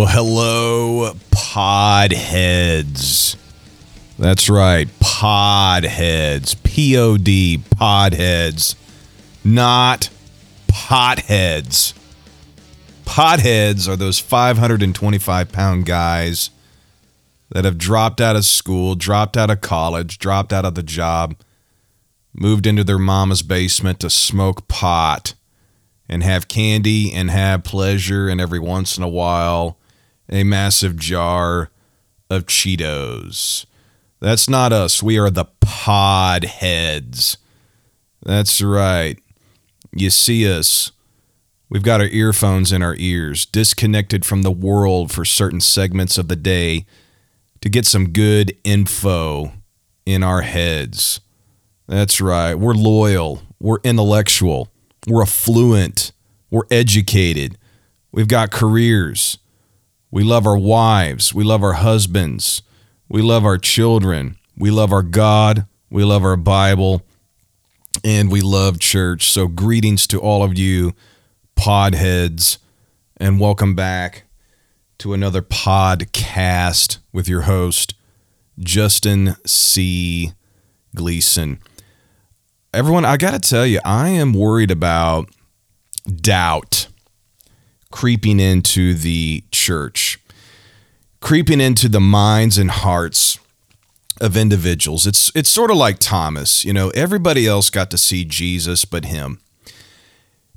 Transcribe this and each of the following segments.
Well, hello, podheads. That's right, podheads. P O D, podheads. Not potheads. Potheads are those 525 pound guys that have dropped out of school, dropped out of college, dropped out of the job, moved into their mama's basement to smoke pot and have candy and have pleasure, and every once in a while, a massive jar of Cheetos. That's not us. We are the pod heads. That's right. You see us. We've got our earphones in our ears, disconnected from the world for certain segments of the day to get some good info in our heads. That's right. We're loyal. We're intellectual. We're affluent. We're educated. We've got careers. We love our wives. We love our husbands. We love our children. We love our God. We love our Bible. And we love church. So, greetings to all of you, podheads, and welcome back to another podcast with your host, Justin C. Gleason. Everyone, I got to tell you, I am worried about doubt creeping into the church, creeping into the minds and hearts of individuals. It's it's sort of like Thomas, you know, everybody else got to see Jesus but him.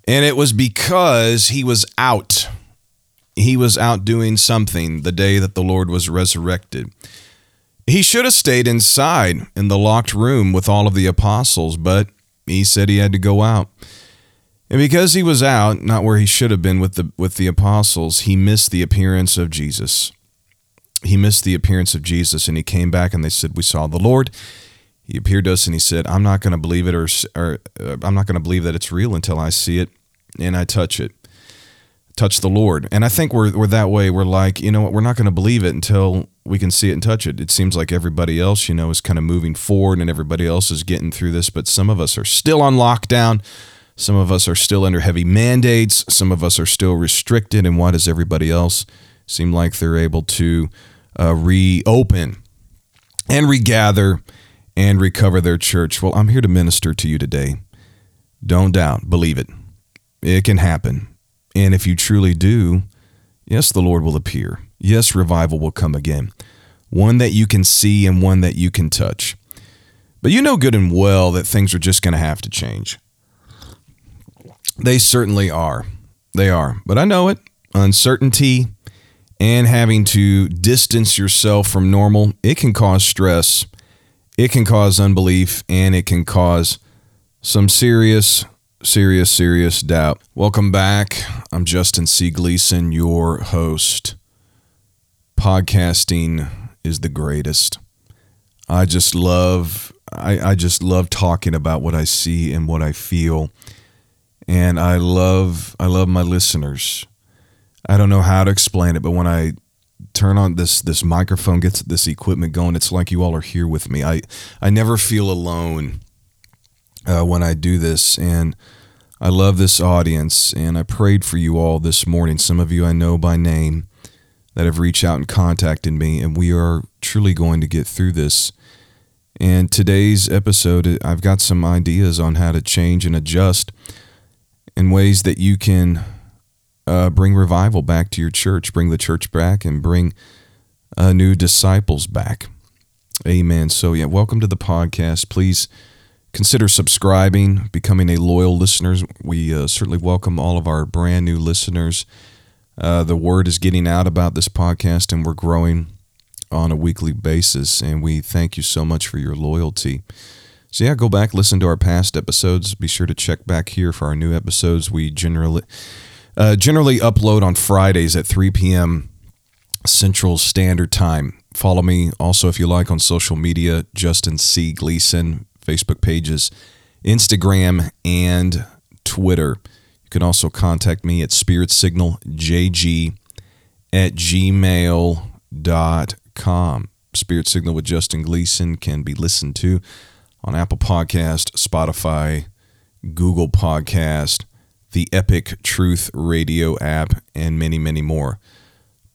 And it was because he was out. He was out doing something the day that the Lord was resurrected. He should have stayed inside in the locked room with all of the apostles, but he said he had to go out. And because he was out, not where he should have been with the with the apostles, he missed the appearance of Jesus. He missed the appearance of Jesus and he came back and they said, "We saw the Lord." He appeared to us and he said, "I'm not going to believe it or, or uh, I'm not going to believe that it's real until I see it and I touch it." touch the Lord. And I think we're we're that way. We're like, you know what, we're not going to believe it until we can see it and touch it. It seems like everybody else, you know, is kind of moving forward and everybody else is getting through this, but some of us are still on lockdown. Some of us are still under heavy mandates. Some of us are still restricted. And why does everybody else seem like they're able to uh, reopen and regather and recover their church? Well, I'm here to minister to you today. Don't doubt, believe it. It can happen. And if you truly do, yes, the Lord will appear. Yes, revival will come again. One that you can see and one that you can touch. But you know good and well that things are just going to have to change. They certainly are. They are. But I know it. Uncertainty and having to distance yourself from normal, it can cause stress. It can cause unbelief and it can cause some serious serious, serious doubt. Welcome back. I'm Justin C. Gleason, your host. Podcasting is the greatest. I just love I, I just love talking about what I see and what I feel. And I love I love my listeners. I don't know how to explain it, but when I turn on this this microphone, gets this equipment going, it's like you all are here with me. I I never feel alone uh, when I do this. And I love this audience, and I prayed for you all this morning. Some of you I know by name that have reached out and contacted me, and we are truly going to get through this. And today's episode, I've got some ideas on how to change and adjust in ways that you can uh, bring revival back to your church, bring the church back, and bring uh, new disciples back. Amen. So, yeah, welcome to the podcast. Please consider subscribing, becoming a loyal listener. We uh, certainly welcome all of our brand new listeners. Uh, the word is getting out about this podcast, and we're growing on a weekly basis. And we thank you so much for your loyalty. So yeah, go back, listen to our past episodes. Be sure to check back here for our new episodes. We generally uh, generally upload on Fridays at 3 p.m. Central Standard Time. Follow me also if you like on social media, Justin C. Gleason, Facebook pages, Instagram, and Twitter. You can also contact me at spiritsignalJG at gmail.com. Spirit Signal with Justin Gleason can be listened to on Apple Podcast, Spotify, Google Podcast, the Epic Truth Radio app, and many, many more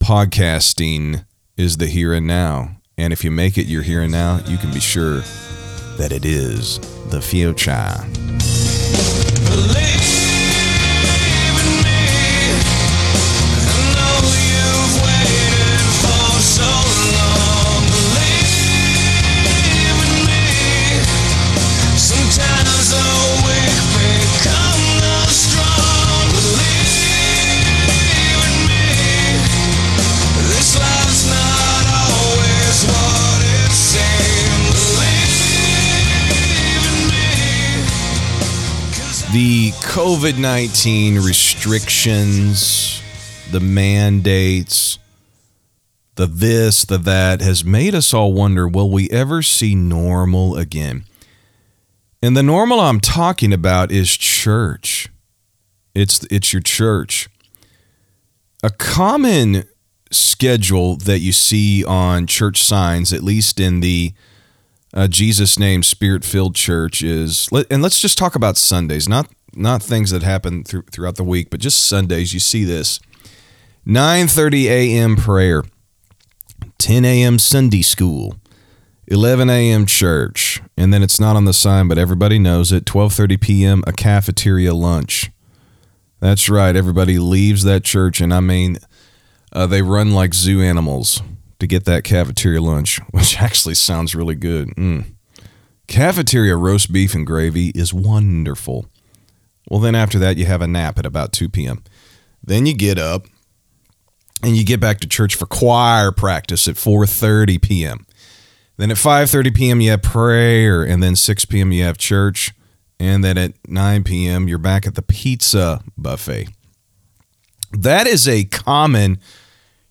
podcasting is the here and now. And if you make it your here and now, you can be sure that it is the future. The COVID 19 restrictions, the mandates, the this, the that has made us all wonder will we ever see normal again? And the normal I'm talking about is church. It's, it's your church. A common schedule that you see on church signs, at least in the uh, Jesus name spirit filled church is and let's just talk about Sundays not not things that happen through, throughout the week but just Sundays you see this 9:30 a.m. prayer 10 a.m. Sunday school 11 a.m. church and then it's not on the sign but everybody knows it 12:30 p.m. a cafeteria lunch that's right everybody leaves that church and I mean uh, they run like zoo animals to get that cafeteria lunch, which actually sounds really good. Mm. Cafeteria roast beef and gravy is wonderful. Well, then after that, you have a nap at about 2 p.m. Then you get up and you get back to church for choir practice at 4:30 p.m. Then at 5:30 p.m. you have prayer, and then 6 p.m. you have church, and then at 9 p.m. you're back at the pizza buffet. That is a common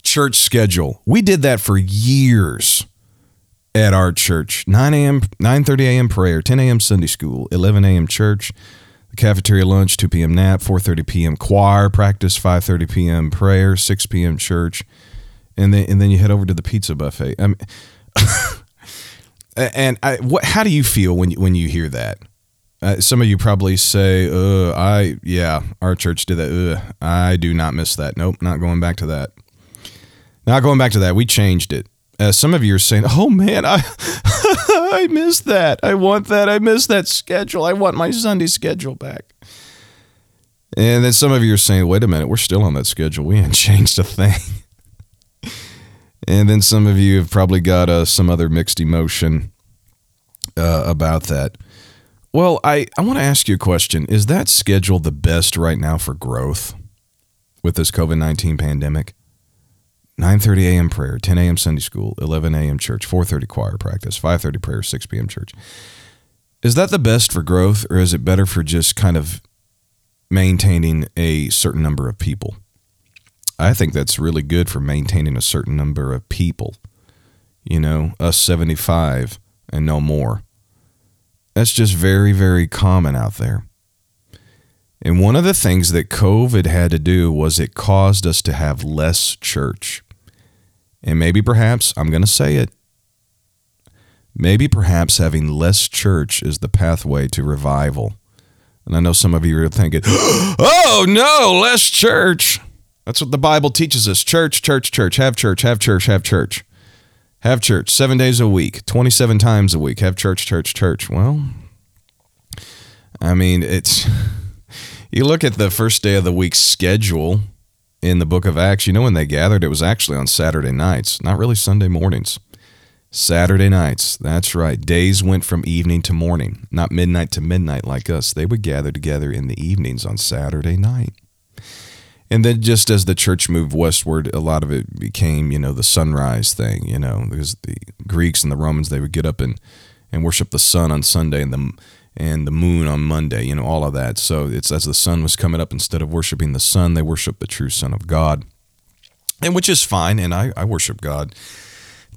church schedule. We did that for years at our church. 9 a.m., 9:30 a.m. prayer, 10 a.m. Sunday school, 11 a.m. church, the cafeteria lunch, 2 p.m. nap, 4:30 p.m. choir practice, 5:30 p.m. prayer, 6 p.m. church, and then and then you head over to the pizza buffet. I mean, and I, what? How do you feel when you, when you hear that? Uh, some of you probably say, "Uh, I yeah, our church did that. Uh, I do not miss that. Nope, not going back to that." Now going back to that, we changed it. Uh, some of you are saying, "Oh man, I I missed that. I want that. I missed that schedule. I want my Sunday schedule back." And then some of you are saying, "Wait a minute, we're still on that schedule. We ain't changed a thing." and then some of you have probably got uh, some other mixed emotion uh, about that. Well, I, I want to ask you a question. Is that schedule the best right now for growth with this COVID 19 pandemic? 9:30 a.m. prayer, 10 a.m. Sunday school, 11 a.m. church, 4:30 choir practice, 5:30 prayer, 6 p.m. church. Is that the best for growth, or is it better for just kind of maintaining a certain number of people? I think that's really good for maintaining a certain number of people. You know, us 75 and no more. That's just very, very common out there. And one of the things that COVID had to do was it caused us to have less church. And maybe perhaps, I'm going to say it, maybe perhaps having less church is the pathway to revival. And I know some of you are thinking, oh no, less church. That's what the Bible teaches us church, church, church, have church, have church, have church. Have church seven days a week, 27 times a week. Have church, church, church. Well, I mean, it's, you look at the first day of the week schedule in the book of Acts, you know, when they gathered, it was actually on Saturday nights, not really Sunday mornings. Saturday nights, that's right. Days went from evening to morning, not midnight to midnight like us. They would gather together in the evenings on Saturday night. And then just as the church moved westward, a lot of it became, you know, the sunrise thing, you know, because the Greeks and the Romans, they would get up and, and worship the sun on Sunday and the and the moon on Monday, you know, all of that. So it's as the sun was coming up, instead of worshiping the sun, they worship the true Son of God. And which is fine. And I, I worship God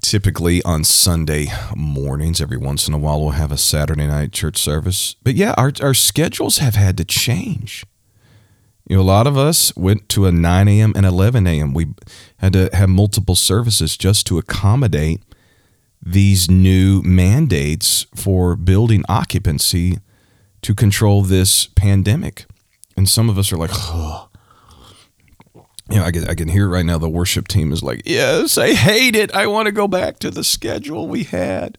typically on Sunday mornings. Every once in a while, we'll have a Saturday night church service. But yeah, our, our schedules have had to change. You know, a lot of us went to a 9 a.m. and 11 a.m. We had to have multiple services just to accommodate these new mandates for building occupancy to control this pandemic. And some of us are like, oh. you know, I can, I can hear right now the worship team is like, Yes, I hate it. I want to go back to the schedule we had.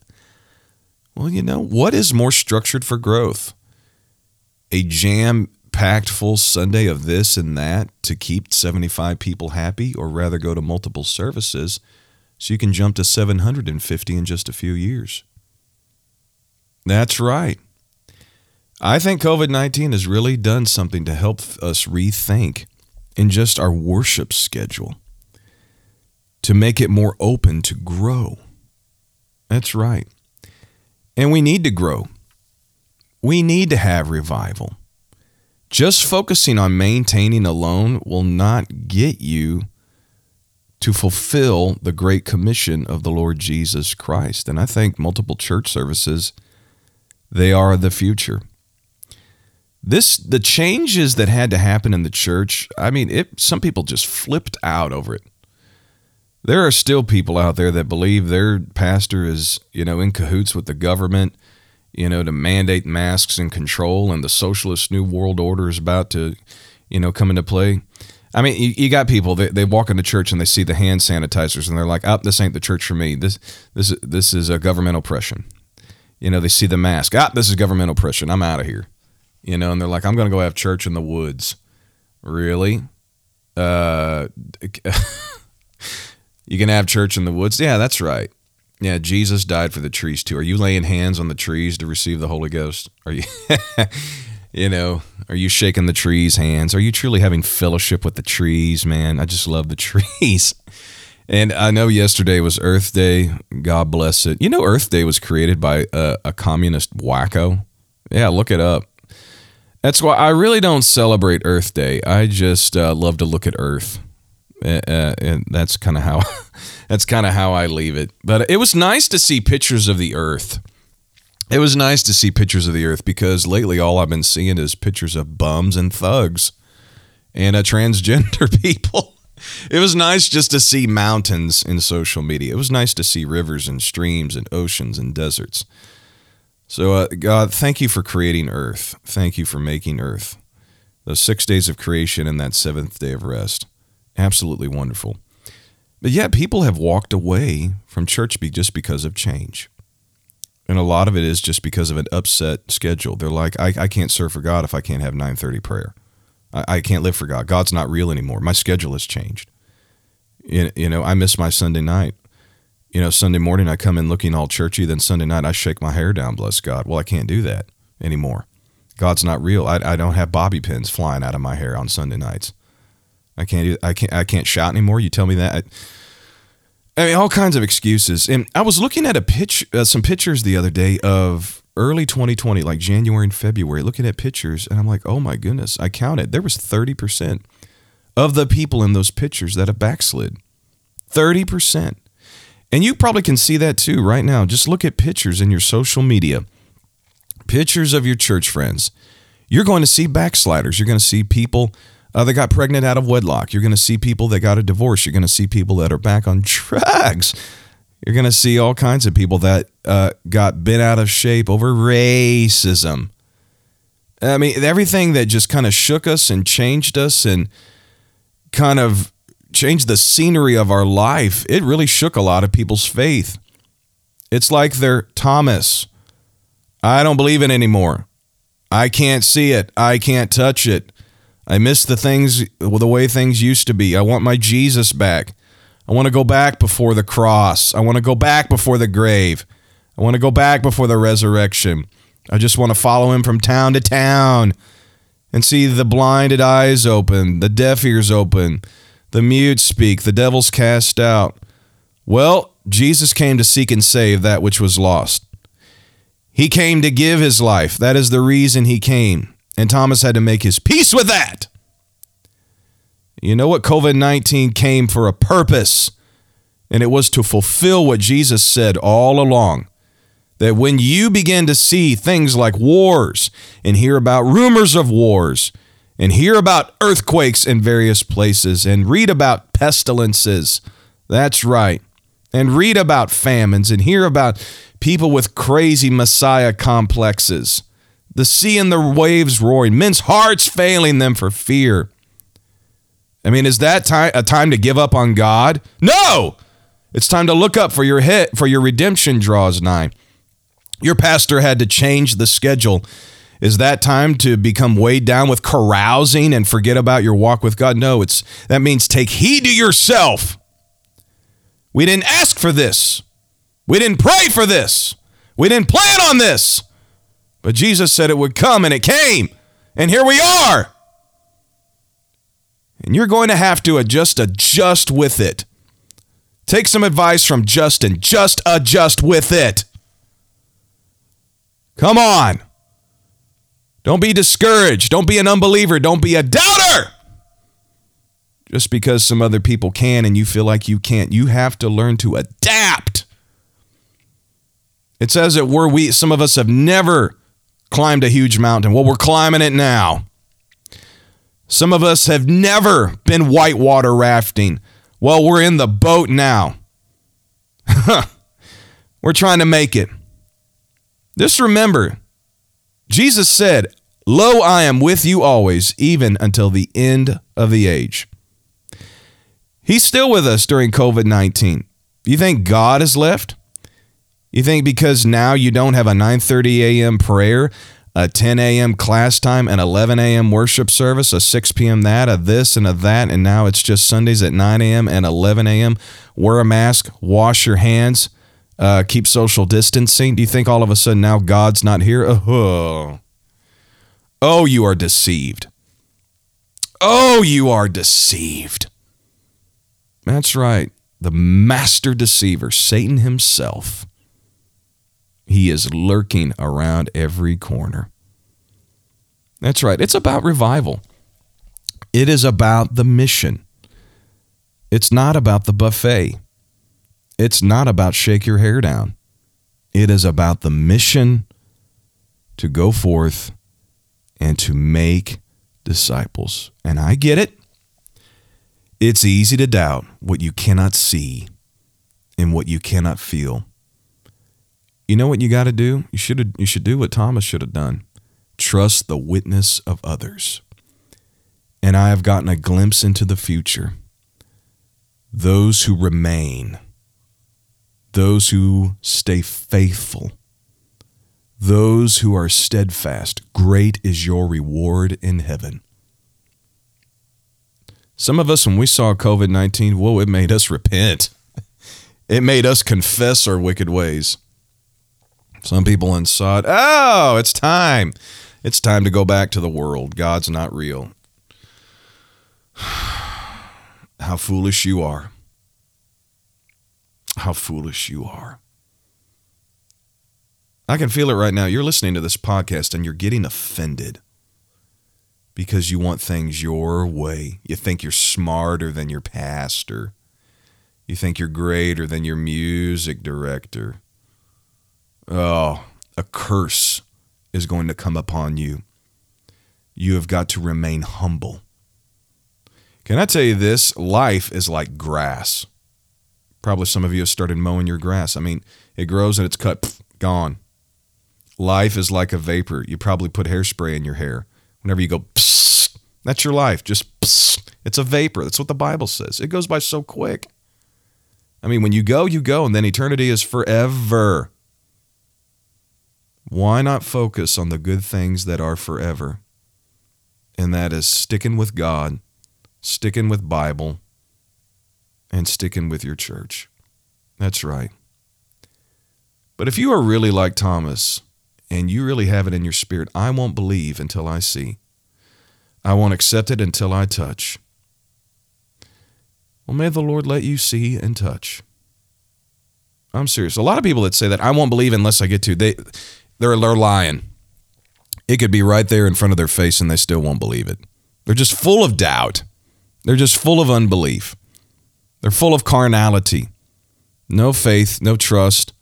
Well, you know, what is more structured for growth? A jam packed full Sunday of this and that to keep 75 people happy, or rather go to multiple services so you can jump to 750 in just a few years? That's right. I think COVID 19 has really done something to help us rethink in just our worship schedule to make it more open to grow. That's right. And we need to grow. We need to have revival. Just focusing on maintaining alone will not get you to fulfill the great commission of the Lord Jesus Christ. And I think multiple church services they are the future. This the changes that had to happen in the church. I mean, it some people just flipped out over it. There are still people out there that believe their pastor is, you know, in cahoots with the government, you know, to mandate masks and control, and the socialist new world order is about to, you know, come into play. I mean, you, you got people they, they walk into church and they see the hand sanitizers and they're like, "Oh, this ain't the church for me. This this this is a government oppression." You know, they see the mask. Ah, this is government oppression. I'm out of here. You know, and they're like, I'm going to go have church in the woods. Really? Uh, you can have church in the woods? Yeah, that's right. Yeah, Jesus died for the trees too. Are you laying hands on the trees to receive the Holy Ghost? Are you, you know, are you shaking the trees' hands? Are you truly having fellowship with the trees, man? I just love the trees. And I know yesterday was Earth Day. God bless it. You know, Earth Day was created by a, a communist wacko. Yeah, look it up. That's why I really don't celebrate Earth Day. I just uh, love to look at Earth, uh, uh and that's kind of how that's kind of how I leave it. But it was nice to see pictures of the Earth. It was nice to see pictures of the Earth because lately all I've been seeing is pictures of bums and thugs and transgender people it was nice just to see mountains in social media. It was nice to see rivers and streams and oceans and deserts. So, uh, God, thank you for creating Earth. Thank you for making Earth. Those six days of creation and that seventh day of rest. Absolutely wonderful. But yet, people have walked away from church just because of change. And a lot of it is just because of an upset schedule. They're like, I, I can't serve for God if I can't have 930 prayer. I, I can't live for God. God's not real anymore. My schedule has changed. You, you know, I miss my Sunday night. You know, Sunday morning I come in looking all churchy. Then Sunday night I shake my hair down. Bless God. Well, I can't do that anymore. God's not real. I, I don't have bobby pins flying out of my hair on Sunday nights. I can't do. I can't. I can't shout anymore. You tell me that. I, I mean, all kinds of excuses. And I was looking at a pitch, uh, some pictures the other day of early 2020, like January and February, looking at pictures, and I'm like, oh my goodness, I counted. There was 30% of the people in those pictures that have backslid. 30%. And you probably can see that too right now. Just look at pictures in your social media, pictures of your church friends. You're going to see backsliders. You're going to see people uh, that got pregnant out of wedlock. You're going to see people that got a divorce. You're going to see people that are back on drugs. You're going to see all kinds of people that uh, got bent out of shape over racism. I mean, everything that just kind of shook us and changed us and kind of changed the scenery of our life, it really shook a lot of people's faith. It's like they're Thomas. I don't believe it anymore. I can't see it. I can't touch it. I miss the things the way things used to be. I want my Jesus back. I want to go back before the cross. I want to go back before the grave. I want to go back before the resurrection. I just want to follow him from town to town and see the blinded eyes open, the deaf ears open, the mute speak, the devils cast out. Well, Jesus came to seek and save that which was lost. He came to give his life. That is the reason he came. And Thomas had to make his peace with that. You know what? COVID 19 came for a purpose, and it was to fulfill what Jesus said all along. That when you begin to see things like wars and hear about rumors of wars and hear about earthquakes in various places and read about pestilences, that's right, and read about famines and hear about people with crazy Messiah complexes, the sea and the waves roaring, men's hearts failing them for fear I mean, is that time a time to give up on God? No. It's time to look up for your hit for your redemption draws nigh. Your pastor had to change the schedule. Is that time to become weighed down with carousing and forget about your walk with God? No, it's that means take heed to yourself. We didn't ask for this. We didn't pray for this. We didn't plan on this. But Jesus said it would come and it came. And here we are. And you're going to have to adjust adjust with it. Take some advice from Justin. Just adjust with it. Come on. Don't be discouraged. Don't be an unbeliever. Don't be a doubter. Just because some other people can and you feel like you can't, you have to learn to adapt. It says that we're we some of us have never climbed a huge mountain. Well, we're climbing it now. Some of us have never been whitewater rafting. Well, we're in the boat now. we're trying to make it. Just remember, Jesus said, Lo, I am with you always, even until the end of the age. He's still with us during COVID 19. You think God has left? You think because now you don't have a 9:30 a.m. prayer, a 10 a.m. class time, an 11 a.m. worship service, a 6 p.m. that, a this and a that, and now it's just Sundays at 9 a.m. and 11 a.m. Wear a mask, wash your hands, uh, keep social distancing. Do you think all of a sudden now God's not here? Oh, oh, you are deceived. Oh, you are deceived. That's right. The master deceiver, Satan himself he is lurking around every corner. That's right. It's about revival. It is about the mission. It's not about the buffet. It's not about shake your hair down. It is about the mission to go forth and to make disciples. And I get it. It's easy to doubt what you cannot see and what you cannot feel. You know what you got to do? You should you should do what Thomas should have done. Trust the witness of others. And I have gotten a glimpse into the future. Those who remain, those who stay faithful, those who are steadfast, great is your reward in heaven. Some of us, when we saw COVID 19, whoa, it made us repent. It made us confess our wicked ways. Some people inside, oh, it's time. It's time to go back to the world. God's not real. How foolish you are. How foolish you are. I can feel it right now. You're listening to this podcast and you're getting offended because you want things your way. You think you're smarter than your pastor. You think you're greater than your music director. Oh, a curse is going to come upon you. You have got to remain humble. Can I tell you this? Life is like grass. Probably some of you have started mowing your grass. I mean, it grows and it's cut, pff, gone. Life is like a vapor. You probably put hairspray in your hair. Whenever you go, psst, that's your life. Just psst. It's a vapor. That's what the Bible says. It goes by so quick. I mean, when you go, you go, and then eternity is forever. Why not focus on the good things that are forever? And that is sticking with God, sticking with Bible, and sticking with your church. That's right. But if you are really like Thomas and you really have it in your spirit, I won't believe until I see. I won't accept it until I touch. Well, may the Lord let you see and touch. I'm serious. A lot of people that say that I won't believe unless I get to. They they're, they're lying. It could be right there in front of their face and they still won't believe it. They're just full of doubt. They're just full of unbelief. They're full of carnality. No faith, no trust.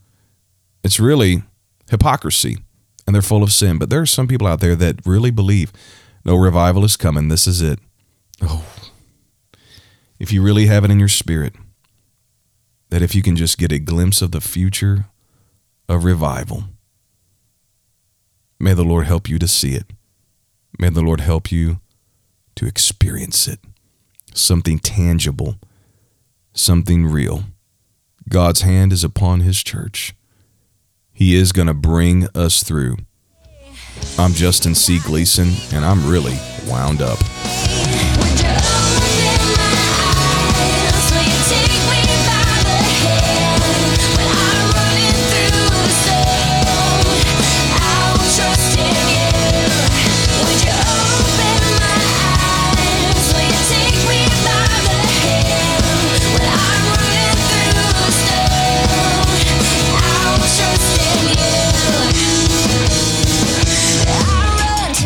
It's really hypocrisy and they're full of sin. But there are some people out there that really believe no revival is coming. This is it. Oh, if you really have it in your spirit, that if you can just get a glimpse of the future of revival, May the Lord help you to see it. May the Lord help you to experience it something tangible, something real. God's hand is upon his church. He is going to bring us through. I'm Justin C. Gleason, and I'm really wound up.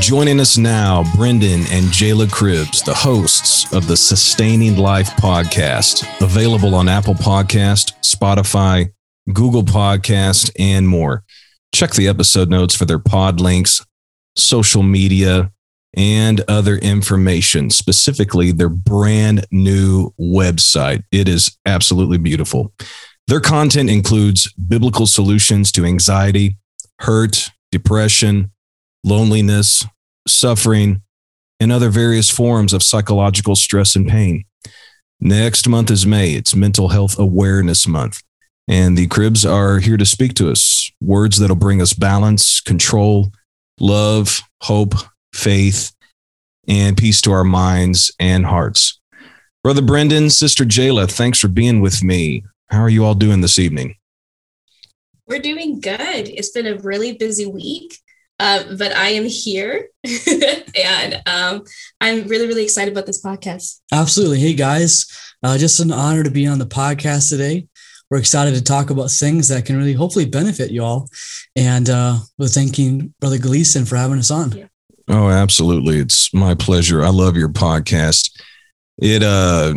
Joining us now, Brendan and Jayla Cribbs, the hosts of the Sustaining Life podcast, available on Apple Podcast, Spotify, Google Podcast, and more. Check the episode notes for their pod links, social media, and other information, specifically their brand new website. It is absolutely beautiful. Their content includes biblical solutions to anxiety, hurt, depression, loneliness, suffering, and other various forms of psychological stress and pain. Next month is May. It's Mental Health Awareness Month. And the Cribbs are here to speak to us words that'll bring us balance, control, love, hope, faith, and peace to our minds and hearts. Brother Brendan, Sister Jayla, thanks for being with me. How are you all doing this evening? We're doing good. It's been a really busy week. Uh, but I am here and um, I'm really, really excited about this podcast. Absolutely. Hey, guys, uh, just an honor to be on the podcast today. We're excited to talk about things that can really hopefully benefit you all. And uh, we're thanking Brother Gleason for having us on. Yeah. Oh, absolutely. It's my pleasure. I love your podcast. It, uh,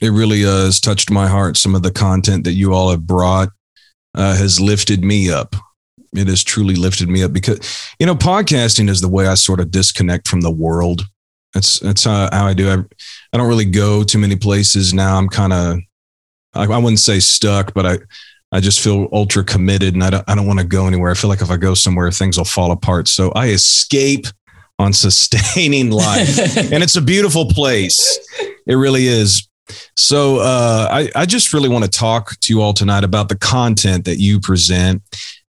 it really uh, has touched my heart. Some of the content that you all have brought uh, has lifted me up it has truly lifted me up because you know podcasting is the way I sort of disconnect from the world. That's that's how, how I do. I, I don't really go too many places now. I'm kind of I, I wouldn't say stuck, but I I just feel ultra committed and I don't I don't want to go anywhere. I feel like if I go somewhere, things will fall apart. So I escape on sustaining life, and it's a beautiful place. It really is. So uh, I, I just really want to talk to you all tonight about the content that you present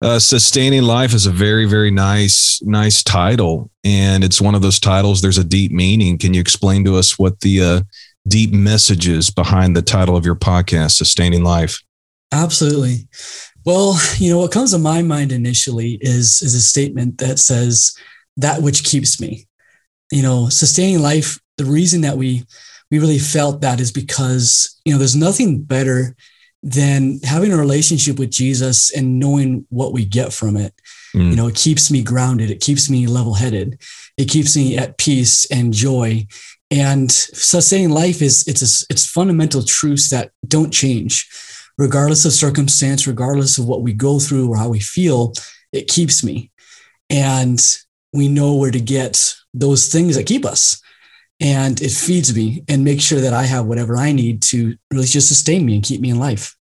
uh, sustaining life is a very very nice nice title. And it's one of those titles there's a deep meaning. Can you explain to us what the uh, deep messages behind the title of your podcast sustaining life? Absolutely. Well you know what comes to my mind initially is is a statement that says that which keeps me. You know sustaining life the reason that we we really felt that is because you know there's nothing better then having a relationship with Jesus and knowing what we get from it, mm. you know, it keeps me grounded. It keeps me level headed. It keeps me at peace and joy. And sustaining life is it's a, it's fundamental truths that don't change, regardless of circumstance, regardless of what we go through or how we feel. It keeps me, and we know where to get those things that keep us and it feeds me and makes sure that I have whatever I need to really just sustain me and keep me in life.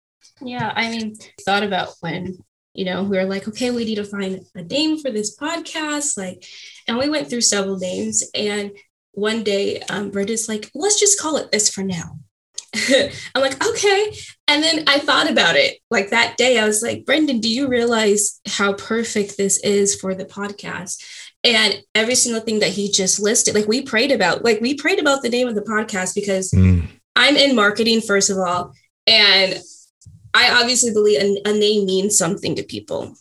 Yeah, I mean, thought about when you know we were like, okay, we need to find a name for this podcast, like, and we went through several names, and one day, um, Brendan's like, let's just call it this for now. I'm like, okay. And then I thought about it like that day. I was like, Brendan, do you realize how perfect this is for the podcast? and every single thing that he just listed like we prayed about like we prayed about the name of the podcast because mm. i'm in marketing first of all and i obviously believe a, a name means something to people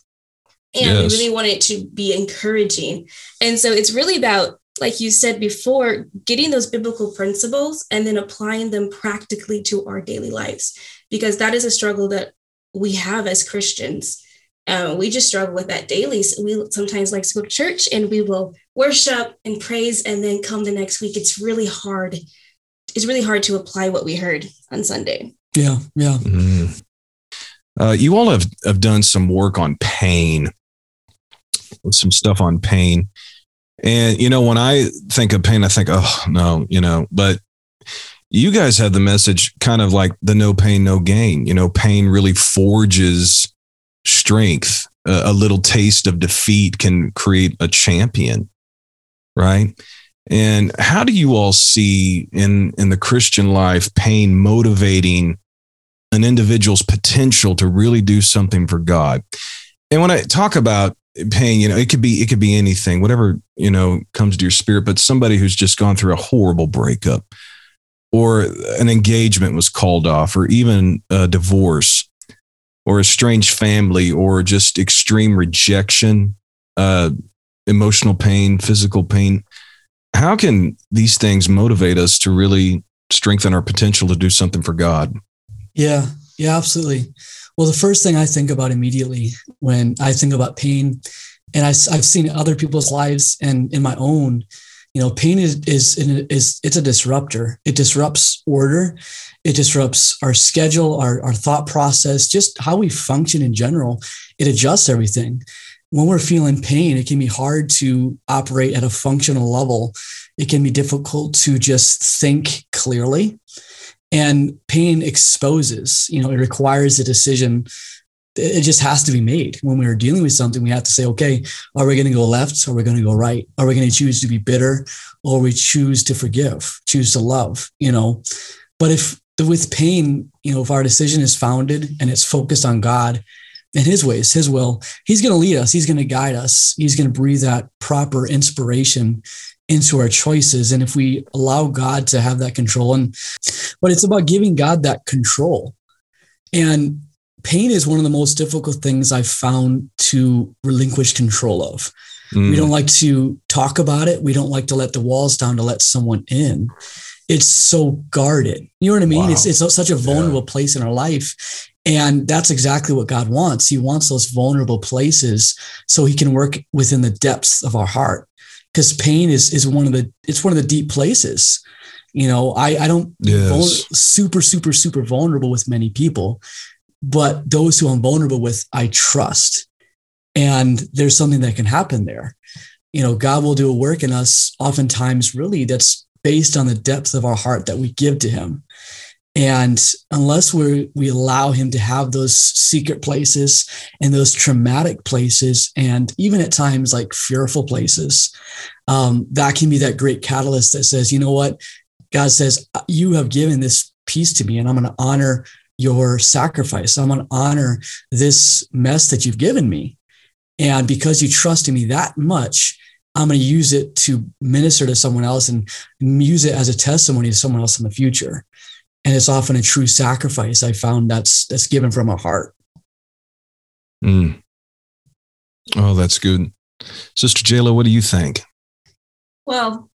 and yes. we really want it to be encouraging and so it's really about like you said before getting those biblical principles and then applying them practically to our daily lives because that is a struggle that we have as christians um, we just struggle with that daily. So we sometimes like to go to church and we will worship and praise, and then come the next week. It's really hard. It's really hard to apply what we heard on Sunday. Yeah, yeah. Mm. Uh, you all have have done some work on pain, some stuff on pain, and you know when I think of pain, I think, oh no, you know, but you guys have the message kind of like the no pain, no gain. You know, pain really forges strength. a little taste of defeat can create a champion, right? And how do you all see in in the Christian life pain motivating an individual's potential to really do something for God? And when I talk about pain, you know, it could be it could be anything, whatever, you know, comes to your spirit, but somebody who's just gone through a horrible breakup or an engagement was called off or even a divorce or a strange family or just extreme rejection, uh, emotional pain, physical pain how can these things motivate us to really strengthen our potential to do something for God? Yeah, yeah, absolutely. Well, the first thing I think about immediately when I think about pain, and I, have seen other people's lives and in my own, you know, pain is is is it's a disruptor. It disrupts order. It disrupts our schedule, our, our thought process, just how we function in general. It adjusts everything when we're feeling pain, it can be hard to operate at a functional level. It can be difficult to just think clearly. And pain exposes, you know, it requires a decision. It just has to be made. When we are dealing with something, we have to say, okay, are we going to go left? Or are we going to go right? Are we going to choose to be bitter or we choose to forgive, choose to love, you know? But if with pain, you know, if our decision is founded and it's focused on God, and his ways, his will. He's going to lead us. He's going to guide us. He's going to breathe that proper inspiration into our choices. And if we allow God to have that control, and but it's about giving God that control. And pain is one of the most difficult things I've found to relinquish control of. Mm. We don't like to talk about it. We don't like to let the walls down to let someone in. It's so guarded. You know what I mean? Wow. It's it's such a vulnerable yeah. place in our life. And that's exactly what God wants. He wants those vulnerable places so he can work within the depths of our heart. Because pain is is one of the it's one of the deep places. You know, I I don't yes. vul- super super super vulnerable with many people, but those who I'm vulnerable with, I trust. And there's something that can happen there. You know, God will do a work in us oftentimes really that's based on the depth of our heart that we give to him. And unless we we allow him to have those secret places and those traumatic places, and even at times like fearful places, um, that can be that great catalyst that says, you know what, God says, you have given this piece to me, and I'm going to honor your sacrifice. I'm going to honor this mess that you've given me, and because you trusted me that much, I'm going to use it to minister to someone else and use it as a testimony to someone else in the future and it's often a true sacrifice i found that's that's given from a heart. Mm. oh that's good. Sister jayla what do you think? Well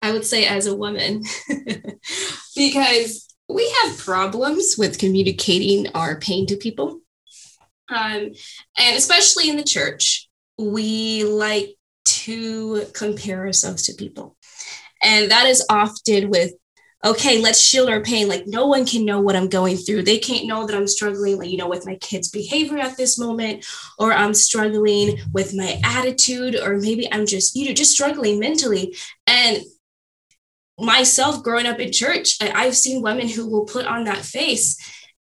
i would say as a woman because we have problems with communicating our pain to people. Um, and especially in the church we like to compare ourselves to people. And that is often with okay, let's shield our pain. Like no one can know what I'm going through. They can't know that I'm struggling, like, you know, with my kid's behavior at this moment, or I'm struggling with my attitude, or maybe I'm just, you know, just struggling mentally. And myself growing up in church, I've seen women who will put on that face.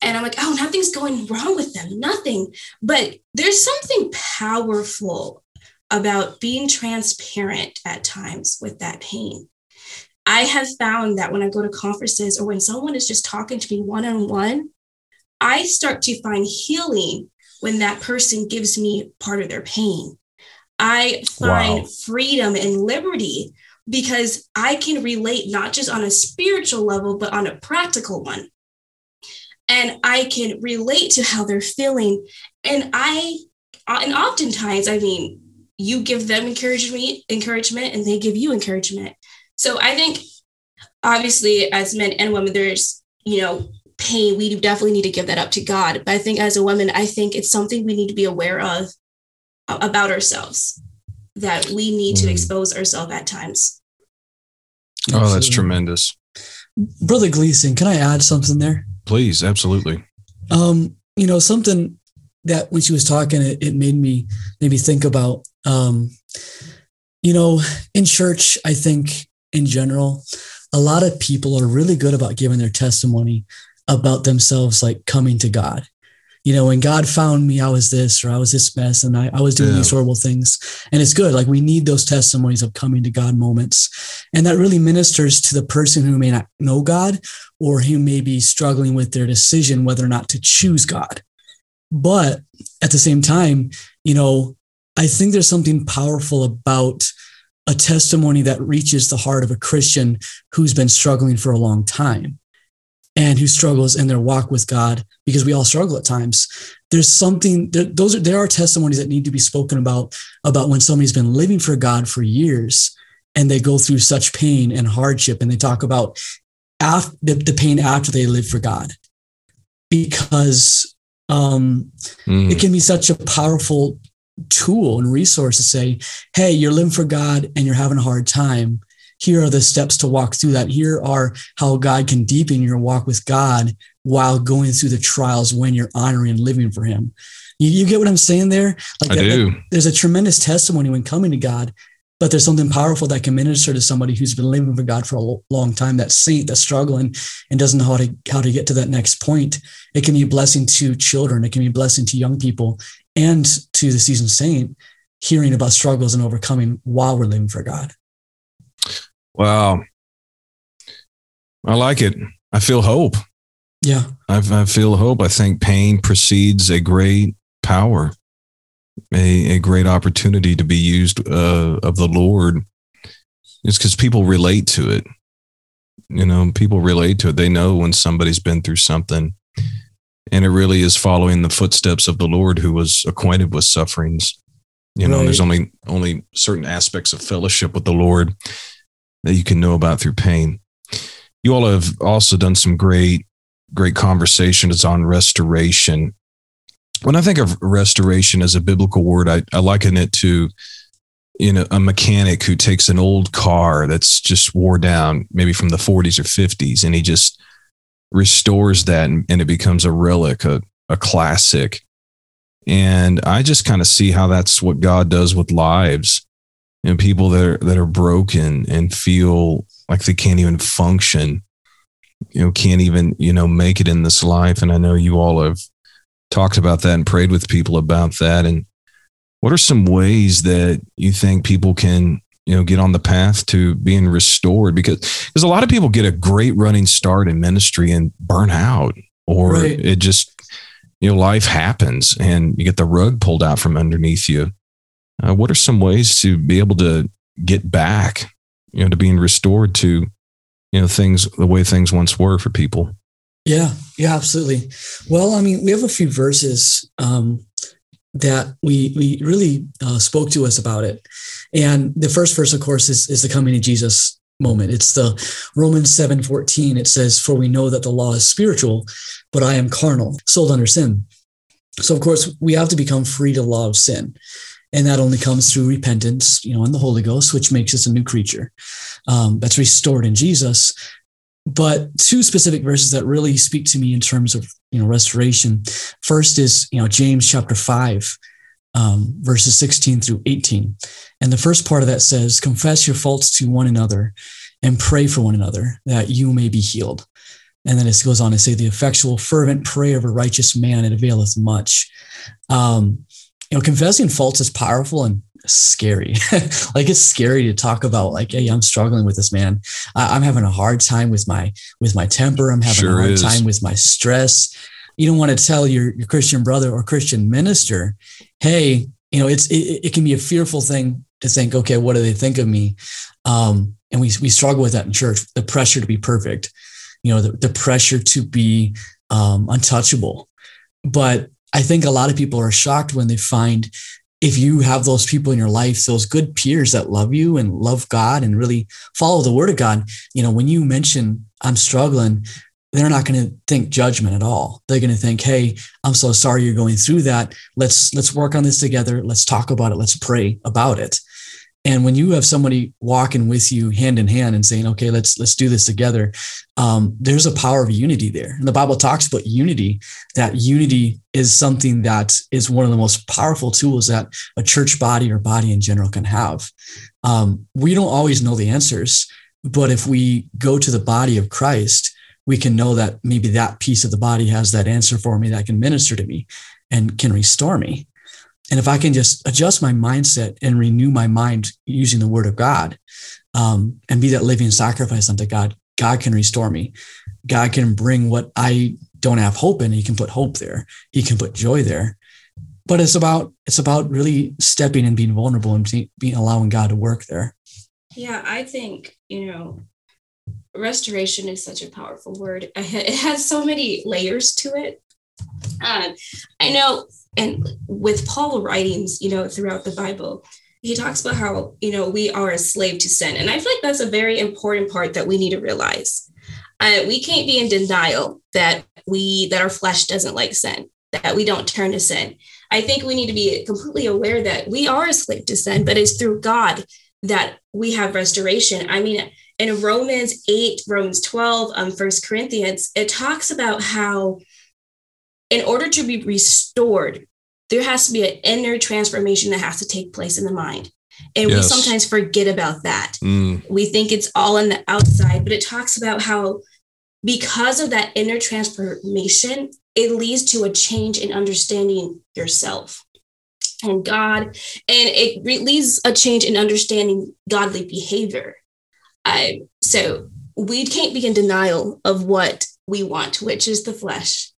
And I'm like, oh, nothing's going wrong with them, nothing. But there's something powerful about being transparent at times with that pain I have found that when I go to conferences or when someone is just talking to me one on one, I start to find healing when that person gives me part of their pain. I find wow. freedom and liberty because I can relate not just on a spiritual level, but on a practical one. And I can relate to how they're feeling. And I, and oftentimes, I mean, you give them encouragement, encouragement, and they give you encouragement. So I think obviously as men and women, there's, you know, pain. We definitely need to give that up to God. But I think as a woman, I think it's something we need to be aware of about ourselves that we need to mm. expose ourselves at times. Oh, that's tremendous. Brother Gleason, can I add something there? Please, absolutely. Um, you know, something that when she was talking, it, it made me maybe think about um, you know, in church, I think in general, a lot of people are really good about giving their testimony about themselves, like coming to God. you know, when God found me, I was this or I was this mess and I, I was doing yeah. these horrible things. And it's good. Like we need those testimonies of coming to God moments. And that really ministers to the person who may not know God or who may be struggling with their decision whether or not to choose God. But at the same time, you know, I think there's something powerful about a testimony that reaches the heart of a Christian who's been struggling for a long time and who struggles in their walk with God, because we all struggle at times. There's something there, those are there are testimonies that need to be spoken about about when somebody's been living for God for years and they go through such pain and hardship, and they talk about after the, the pain after they live for God, because um, mm. it can be such a powerful tool and resource to say, "Hey, you're living for God and you're having a hard time." here are the steps to walk through that. Here are how God can deepen your walk with God while going through the trials when you're honoring and living for Him. You, you get what I'm saying there? Like I that, do. That, there's a tremendous testimony when coming to God, but there's something powerful that can minister to somebody who's been living for God for a long time, that saint that's struggling and doesn't know how to how to get to that next point. It can be a blessing to children. It can be a blessing to young people and to the seasoned saint hearing about struggles and overcoming while we're living for God. Wow. I like it. I feel hope. Yeah. I, I feel hope. I think pain precedes a great power, a, a great opportunity to be used uh, of the Lord. It's because people relate to it. You know, people relate to it. They know when somebody's been through something. And it really is following the footsteps of the Lord who was acquainted with sufferings. You know, right. there's only only certain aspects of fellowship with the Lord that you can know about through pain. You all have also done some great, great conversations on restoration. When I think of restoration as a biblical word, I, I liken it to you know a mechanic who takes an old car that's just wore down maybe from the 40s or 50s and he just restores that and, and it becomes a relic a, a classic and i just kind of see how that's what god does with lives and people that are that are broken and feel like they can't even function, you know, can't even, you know, make it in this life. And I know you all have talked about that and prayed with people about that. And what are some ways that you think people can, you know, get on the path to being restored? Because because a lot of people get a great running start in ministry and burn out, or right. it just, you know, life happens and you get the rug pulled out from underneath you. Uh, what are some ways to be able to get back, you know, to being restored to, you know, things the way things once were for people? Yeah, yeah, absolutely. Well, I mean, we have a few verses um, that we we really uh, spoke to us about it, and the first verse, of course, is is the coming of Jesus moment. It's the Romans 7 14. It says, For we know that the law is spiritual, but I am carnal, sold under sin. So, of course, we have to become free to law of sin and that only comes through repentance you know and the holy ghost which makes us a new creature um, that's restored in jesus but two specific verses that really speak to me in terms of you know restoration. First is you know james chapter 5 um, verses 16 through 18 and the first part of that says confess your faults to one another and pray for one another that you may be healed. And then it goes on to say the effectual fervent prayer of a righteous man it availeth much. Um, you know, confessing faults is powerful and scary. like it's scary to talk about like, hey, I'm struggling with this, man. I- am having a hard time with my with my temper. I'm having sure a hard is. time with my stress. You don't want to tell your, your Christian brother or Christian minister, hey, you know, it's it, it can be a fearful thing to think, okay, what do they think of me? Um, and we we struggle with that in church, the pressure to be perfect, you know, the, the pressure to be um, untouchable. But I think a lot of people are shocked when they find if you have those people in your life, those good peers that love you and love God and really follow the word of God, you know, when you mention I'm struggling, they're not going to think judgment at all. They're going to think, "Hey, I'm so sorry you're going through that. Let's let's work on this together. Let's talk about it. Let's pray about it." And when you have somebody walking with you hand in hand and saying, okay, let's let's do this together, um, there's a power of unity there. And the Bible talks about unity, that unity is something that is one of the most powerful tools that a church body or body in general can have. Um, we don't always know the answers, but if we go to the body of Christ, we can know that maybe that piece of the body has that answer for me that can minister to me and can restore me. And if I can just adjust my mindset and renew my mind using the word of God um, and be that living sacrifice unto God, God can restore me. God can bring what I don't have hope in. He can put hope there. He can put joy there. But it's about it's about really stepping and being vulnerable and being allowing God to work there. Yeah, I think you know, restoration is such a powerful word. It has so many layers to it. Um, I know, and with Paul writings, you know, throughout the Bible, he talks about how you know we are a slave to sin, and I feel like that's a very important part that we need to realize. Uh, we can't be in denial that we that our flesh doesn't like sin, that we don't turn to sin. I think we need to be completely aware that we are a slave to sin, but it's through God that we have restoration. I mean, in Romans 8, Romans 12, um, First Corinthians, it talks about how in order to be restored, there has to be an inner transformation that has to take place in the mind. And yes. we sometimes forget about that. Mm. We think it's all on the outside, but it talks about how because of that inner transformation, it leads to a change in understanding yourself and God, and it leads a change in understanding godly behavior. Um, so we can't be in denial of what we want, which is the flesh.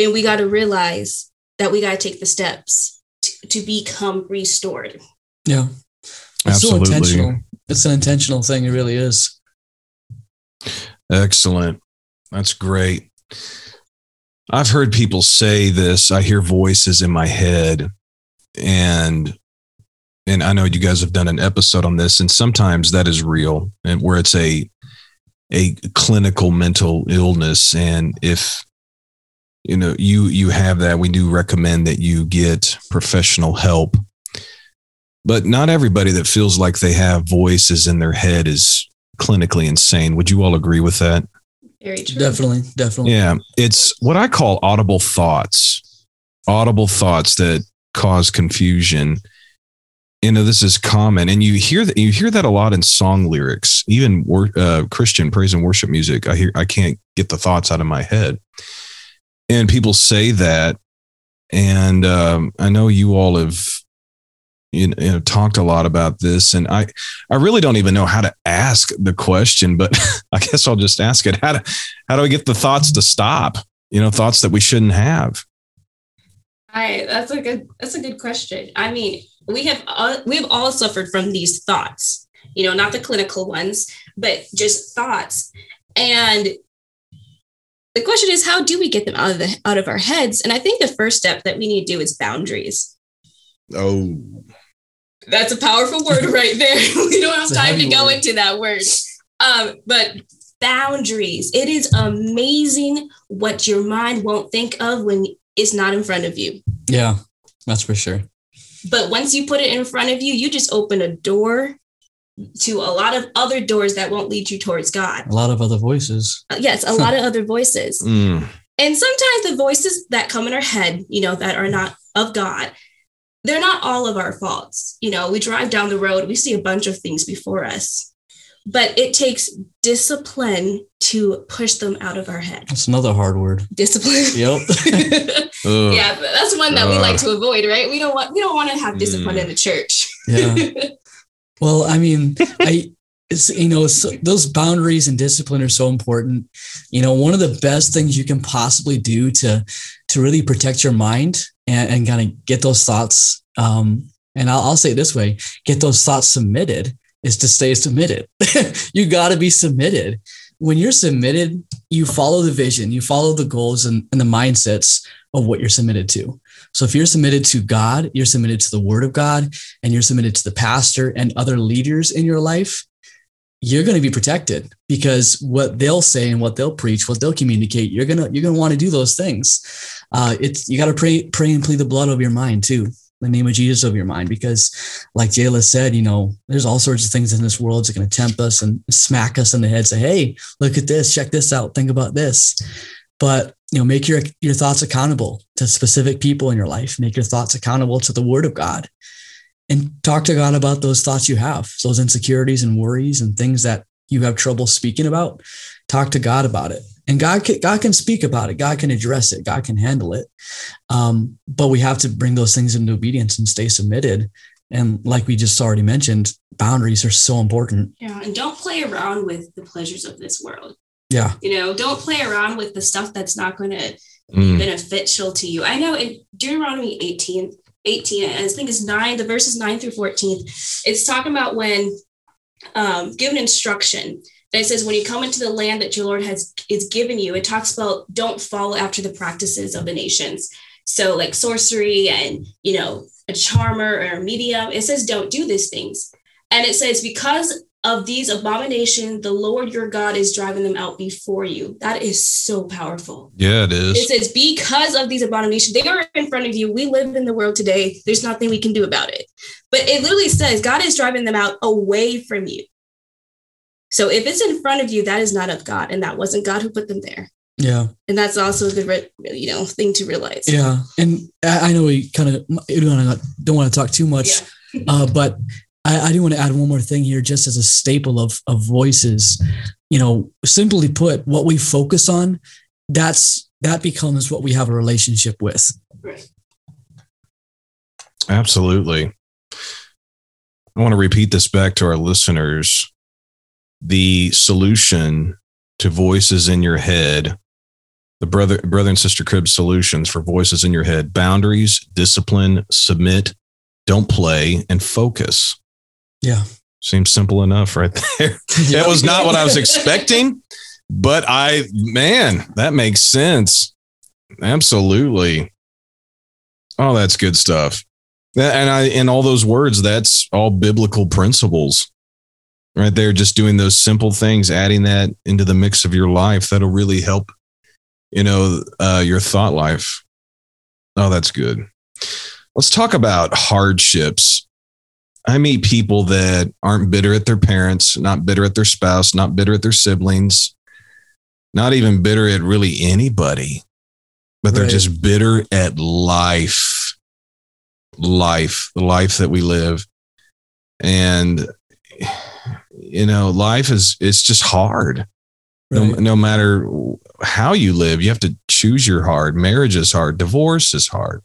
And we got to realize that we got to take the steps to, to become restored. Yeah. It's Absolutely. so intentional. It's an intentional thing. It really is. Excellent. That's great. I've heard people say this. I hear voices in my head and and I know you guys have done an episode on this and sometimes that is real and where it's a a clinical mental illness and if you know you you have that we do recommend that you get professional help but not everybody that feels like they have voices in their head is clinically insane would you all agree with that very true. Definitely, definitely. Yeah, it's what I call audible thoughts. Audible thoughts that cause confusion. You know, this is common, and you hear that you hear that a lot in song lyrics, even uh, Christian praise and worship music. I hear I can't get the thoughts out of my head, and people say that, and um, I know you all have you know talked a lot about this and i i really don't even know how to ask the question but i guess i'll just ask it. How do how do i get the thoughts to stop you know thoughts that we shouldn't have? I that's a good that's a good question. I mean we have all, we've all suffered from these thoughts you know not the clinical ones but just thoughts. And the question is how do we get them out of the out of our heads and i think the first step that we need to do is boundaries Oh, that's a powerful word right there. we don't have time to go word. into that word. Um, but boundaries. It is amazing what your mind won't think of when it's not in front of you. Yeah, that's for sure. But once you put it in front of you, you just open a door to a lot of other doors that won't lead you towards God. A lot of other voices. Uh, yes, a lot of other voices. Mm. And sometimes the voices that come in our head, you know, that are not of God, they're not all of our faults. You know, we drive down the road, we see a bunch of things before us, but it takes discipline to push them out of our head. That's another hard word. Discipline. Yep. yeah, that's one that we like to avoid, right? We don't want we don't want to have discipline mm. in the church. yeah. Well, I mean, I it's you know so those boundaries and discipline are so important you know one of the best things you can possibly do to to really protect your mind and, and kind of get those thoughts. Um, and I'll, I'll say it this way get those thoughts submitted is to stay submitted. you got to be submitted. When you're submitted, you follow the vision, you follow the goals and, and the mindsets of what you're submitted to. So if you're submitted to God, you're submitted to the word of God, and you're submitted to the pastor and other leaders in your life, you're going to be protected because what they'll say and what they'll preach, what they'll communicate, you're gonna you're gonna want to do those things. Uh, it's you got to pray pray and plead the blood of your mind too, the name of Jesus of your mind, because like Jayla said, you know, there's all sorts of things in this world that are going to tempt us and smack us in the head, say, hey, look at this, check this out, think about this. But you know, make your your thoughts accountable to specific people in your life. Make your thoughts accountable to the Word of God and talk to God about those thoughts you have, those insecurities and worries and things that you have trouble speaking about, talk to God about it. And God can, God can speak about it. God can address it. God can handle it. Um, but we have to bring those things into obedience and stay submitted. And like we just already mentioned, boundaries are so important. Yeah. And don't play around with the pleasures of this world. Yeah. You know, don't play around with the stuff that's not going to Mm. be beneficial to you. I know in Deuteronomy 18, 18, I think it's nine, the verses nine through 14, it's talking about when um, given instruction that it says when you come into the land that your Lord has is given you, it talks about don't follow after the practices of the nations. So like sorcery and you know a charmer or a medium, it says don't do these things. And it says because of these abominations, the Lord your God is driving them out before you. That is so powerful. Yeah, it is. It says, because of these abominations, they are in front of you. We live in the world today. There's nothing we can do about it. But it literally says, God is driving them out away from you. So if it's in front of you, that is not of God. And that wasn't God who put them there. Yeah. And that's also a good, you know, thing to realize. Yeah. And I know we kind of don't want to talk too much, yeah. uh, but I, I do want to add one more thing here, just as a staple of of voices. You know, simply put, what we focus on, that's that becomes what we have a relationship with. Absolutely. I want to repeat this back to our listeners. The solution to voices in your head, the brother brother and sister Cribbs solutions for voices in your head, boundaries, discipline, submit, don't play, and focus. Yeah. Seems simple enough right there. that was not what I was expecting, but I, man, that makes sense. Absolutely. Oh, that's good stuff. And I, in all those words, that's all biblical principles right there. Just doing those simple things, adding that into the mix of your life, that'll really help, you know, uh, your thought life. Oh, that's good. Let's talk about hardships I meet people that aren't bitter at their parents, not bitter at their spouse, not bitter at their siblings, not even bitter at really anybody, but they're right. just bitter at life, life, the life that we live. And, you know, life is, it's just hard. Right. No, no matter how you live, you have to choose your hard. Marriage is hard. Divorce is hard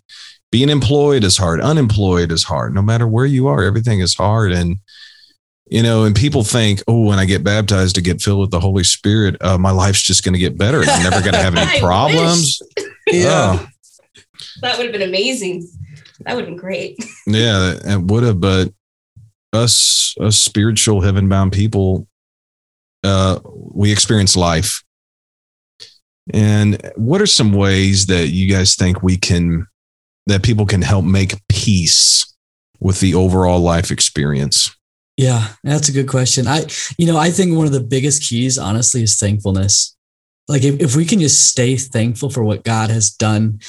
being employed is hard. Unemployed is hard. No matter where you are everything is hard. And you know and people think oh when i get baptized to get filled with the holy spirit uh, my life's just going to get better. And i'm never going to have any problems. Yeah. Oh. that would have been amazing. That would have been great. Yeah it would have but us us spiritual heaven bound people uh we experience life. And what are some ways that you guys think we can that people can help make peace with the overall life experience? Yeah, that's a good question. I, you know, I think one of the biggest keys, honestly, is thankfulness. Like if, if we can just stay thankful for what God has done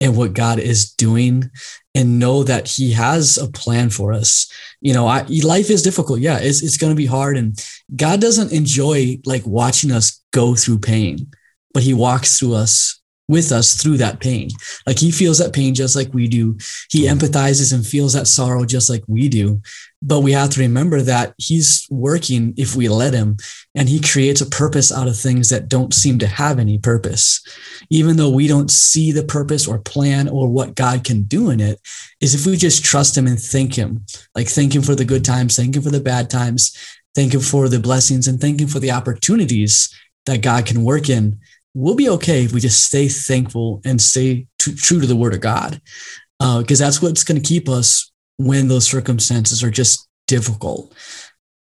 and what God is doing and know that he has a plan for us. You know, I, life is difficult. Yeah, it's, it's going to be hard. And God doesn't enjoy like watching us go through pain, but he walks through us with us through that pain. Like he feels that pain just like we do. He empathizes and feels that sorrow just like we do. But we have to remember that he's working if we let him, and he creates a purpose out of things that don't seem to have any purpose. Even though we don't see the purpose or plan or what God can do in it, is if we just trust him and thank him, like thank him for the good times, thank him for the bad times, thank him for the blessings, and thank him for the opportunities that God can work in we'll be okay if we just stay thankful and stay t- true to the word of God, because uh, that's what's going to keep us when those circumstances are just difficult.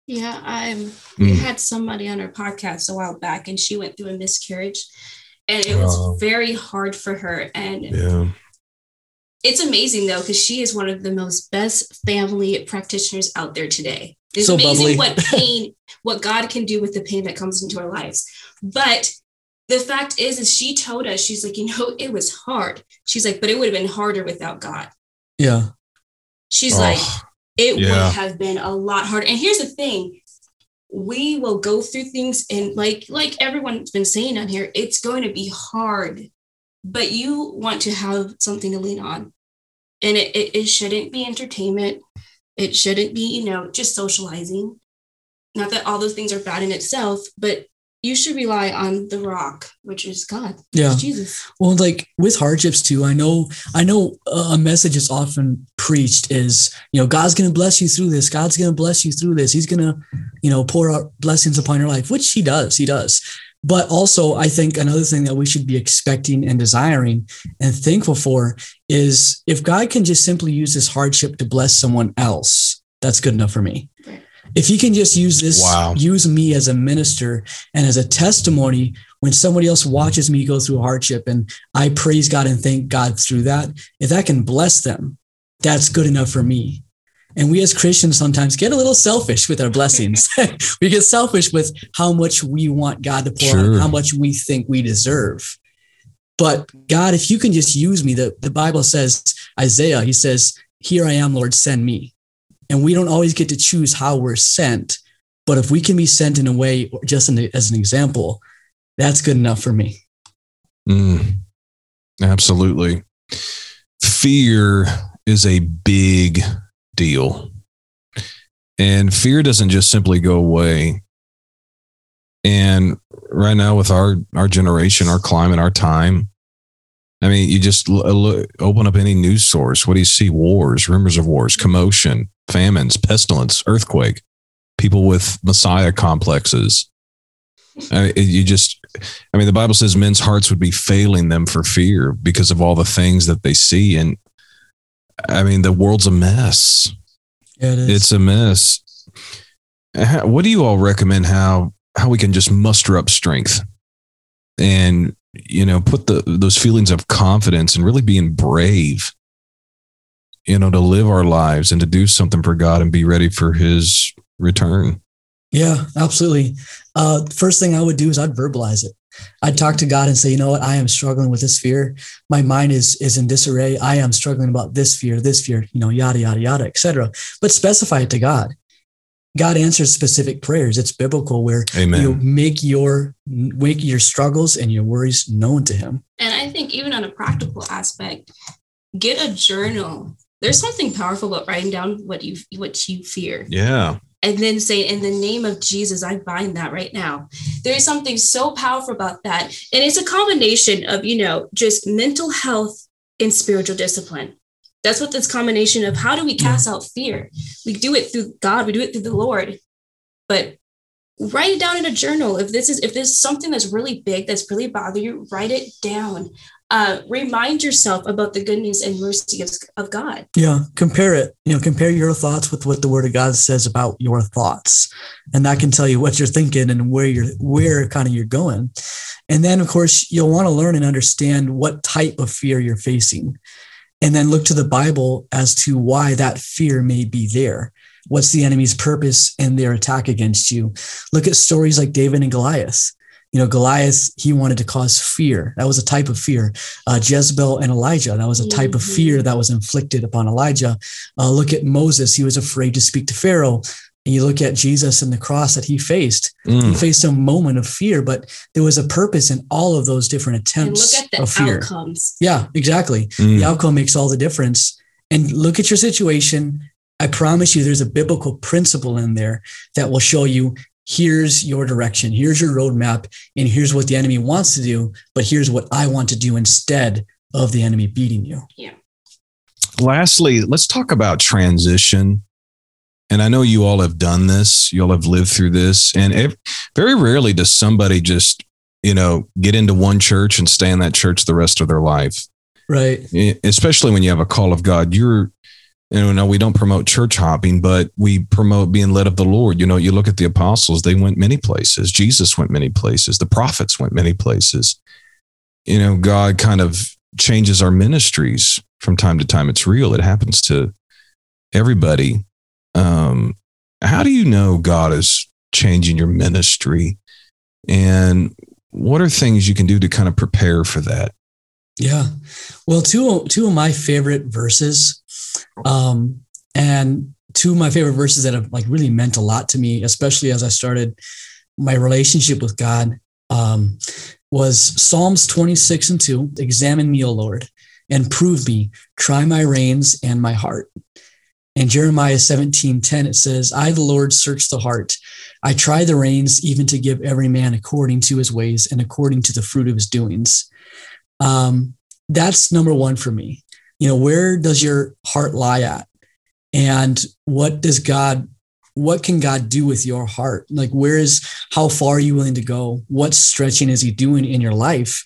Yeah, I'm. Mm. Had somebody on our podcast a while back, and she went through a miscarriage, and it was uh, very hard for her. And yeah. it's amazing though, because she is one of the most best family practitioners out there today. It's so amazing bubbly. what pain, what God can do with the pain that comes into our lives. But the fact is, is she told us, she's like, you know, it was hard. She's like, but it would have been harder without God. Yeah. She's oh, like, it yeah. would have been a lot harder. And here's the thing. We will go through things and like like everyone's been saying on here, it's going to be hard, but you want to have something to lean on. And it, it, it shouldn't be entertainment. It shouldn't be, you know, just socializing not that all those things are bad in itself, but you should rely on the rock, which is God. Yeah. Jesus. Well, like with hardships too, I know, I know a message is often preached is, you know, God's going to bless you through this. God's going to bless you through this. He's going to, you know, pour out blessings upon your life, which he does. He does. But also, I think another thing that we should be expecting and desiring and thankful for is if God can just simply use this hardship to bless someone else, that's good enough for me. Right. If he can just use this, Wow. use me as a minister and as a testimony when somebody else watches me go through hardship and I praise God and thank God through that, if that can bless them, that's good enough for me. And we as Christians sometimes get a little selfish with our blessings. we get selfish with how much we want God to pour Sure. out, how much we think we deserve. But God, if you can just use me, the, the Bible says, Isaiah, he says, Here I am, Lord, send me. And we don't always get to choose how we're sent. But if we can be sent in a way, just in, as an example, that's good enough for me. Mm, absolutely. Fear is a big deal. And fear doesn't just simply go away. And right now, with our, our generation, our climate, our time, I mean, you just l- uh, look, open up any news source. What do you see? Wars, rumors of wars, commotion, famines, pestilence, earthquake, people with Messiah complexes. I mean, you just, I mean, the Bible says men's hearts would be failing them for fear because of all the things that they see. And I mean, the world's a mess. Yeah, it is. It's a mess. How- What do you all recommend how how we can just muster up strength and you know put the those feelings of confidence and really being brave, you know, to live our lives and to do something for God and be ready for His return. Yeah, absolutely. Uh, first thing I would do is I'd verbalize it. I'd talk to God and say, you know what, I am struggling with this fear. My mind is is in disarray. I am struggling about this fear, this fear, you know, yada yada yada, etc. But specify it to God. God answers specific prayers. It's biblical where Amen. you make your make your struggles and your worries known to Him. And I think even on a practical aspect, get a journal. There's something powerful about writing down what you what you fear. yeah. and then say in the name of jesus i bind that right now there is something so powerful about that and it's a combination of you know just mental health and spiritual discipline that's what this combination of how do we cast out fear? We do it through god we do it through the lord. But write it down in a journal. If this is if there's something that's really big that's really bothering you write it down. Uh, remind yourself about the goodness and mercy of, of god. Yeah, compare it. You know, compare your thoughts with what the Word of God says about your thoughts, and that can tell you what you're thinking and where you're where kind of you're going. And then, of course, you'll want to learn and understand what type of fear you're facing, and then look to the Bible as to why that fear may be there. What's the enemy's purpose in their attack against you? Look at stories like David and Goliath. You know, Goliath, he wanted to cause fear. That was a type of fear. Uh, Jezebel and Elijah, that was a type of Mhm. fear that was inflicted upon Elijah. Uh, look at Moses, he was afraid to speak to Pharaoh. And you look at Jesus and the cross that he faced. He Mm. faced a moment of fear, but there was a purpose in all of those different and attempts look at the of fear. outcomes Yeah, exactly. Mm. The outcome makes all the difference. And look at your situation. I promise you, there's a biblical principle in there that will show you here's your direction, here's your roadmap, and here's what the enemy wants to do, but here's what I want to do instead of the enemy beating you. Yeah. lastly, let's talk about transition. And I know you all have done this, you all have lived through this. And ev- very rarely does somebody just, you know, get into one church and stay in that church the rest of their life, Right. Especially when you have a call of God. You're, you know, no, we don't promote church hopping, but we promote being led of the Lord. You know, you look at the apostles, they went many places. Jesus went many places. The prophets went many places. You know, God kind of changes our ministries from time to time. It's real. It happens to everybody. Um, how do you know God is changing your ministry? And what are things you can do to kind of prepare for that? Yeah. Well, two two of my favorite verses, um, and two of my favorite verses that have like really meant a lot to me, especially as I started my relationship with God, um, was Psalms 26 and 2. Examine me, O Lord, and prove me, try my reins and my heart. In Jeremiah 17 10, it says, I, the Lord, search the heart. I try the reins, even to give every man according to his ways and according to the fruit of his doings. Um, that's number one for me. You know, where does your heart lie at? And what does God, what can God do with your heart? Like, where is, how far are you willing to go? What stretching is He doing in your life?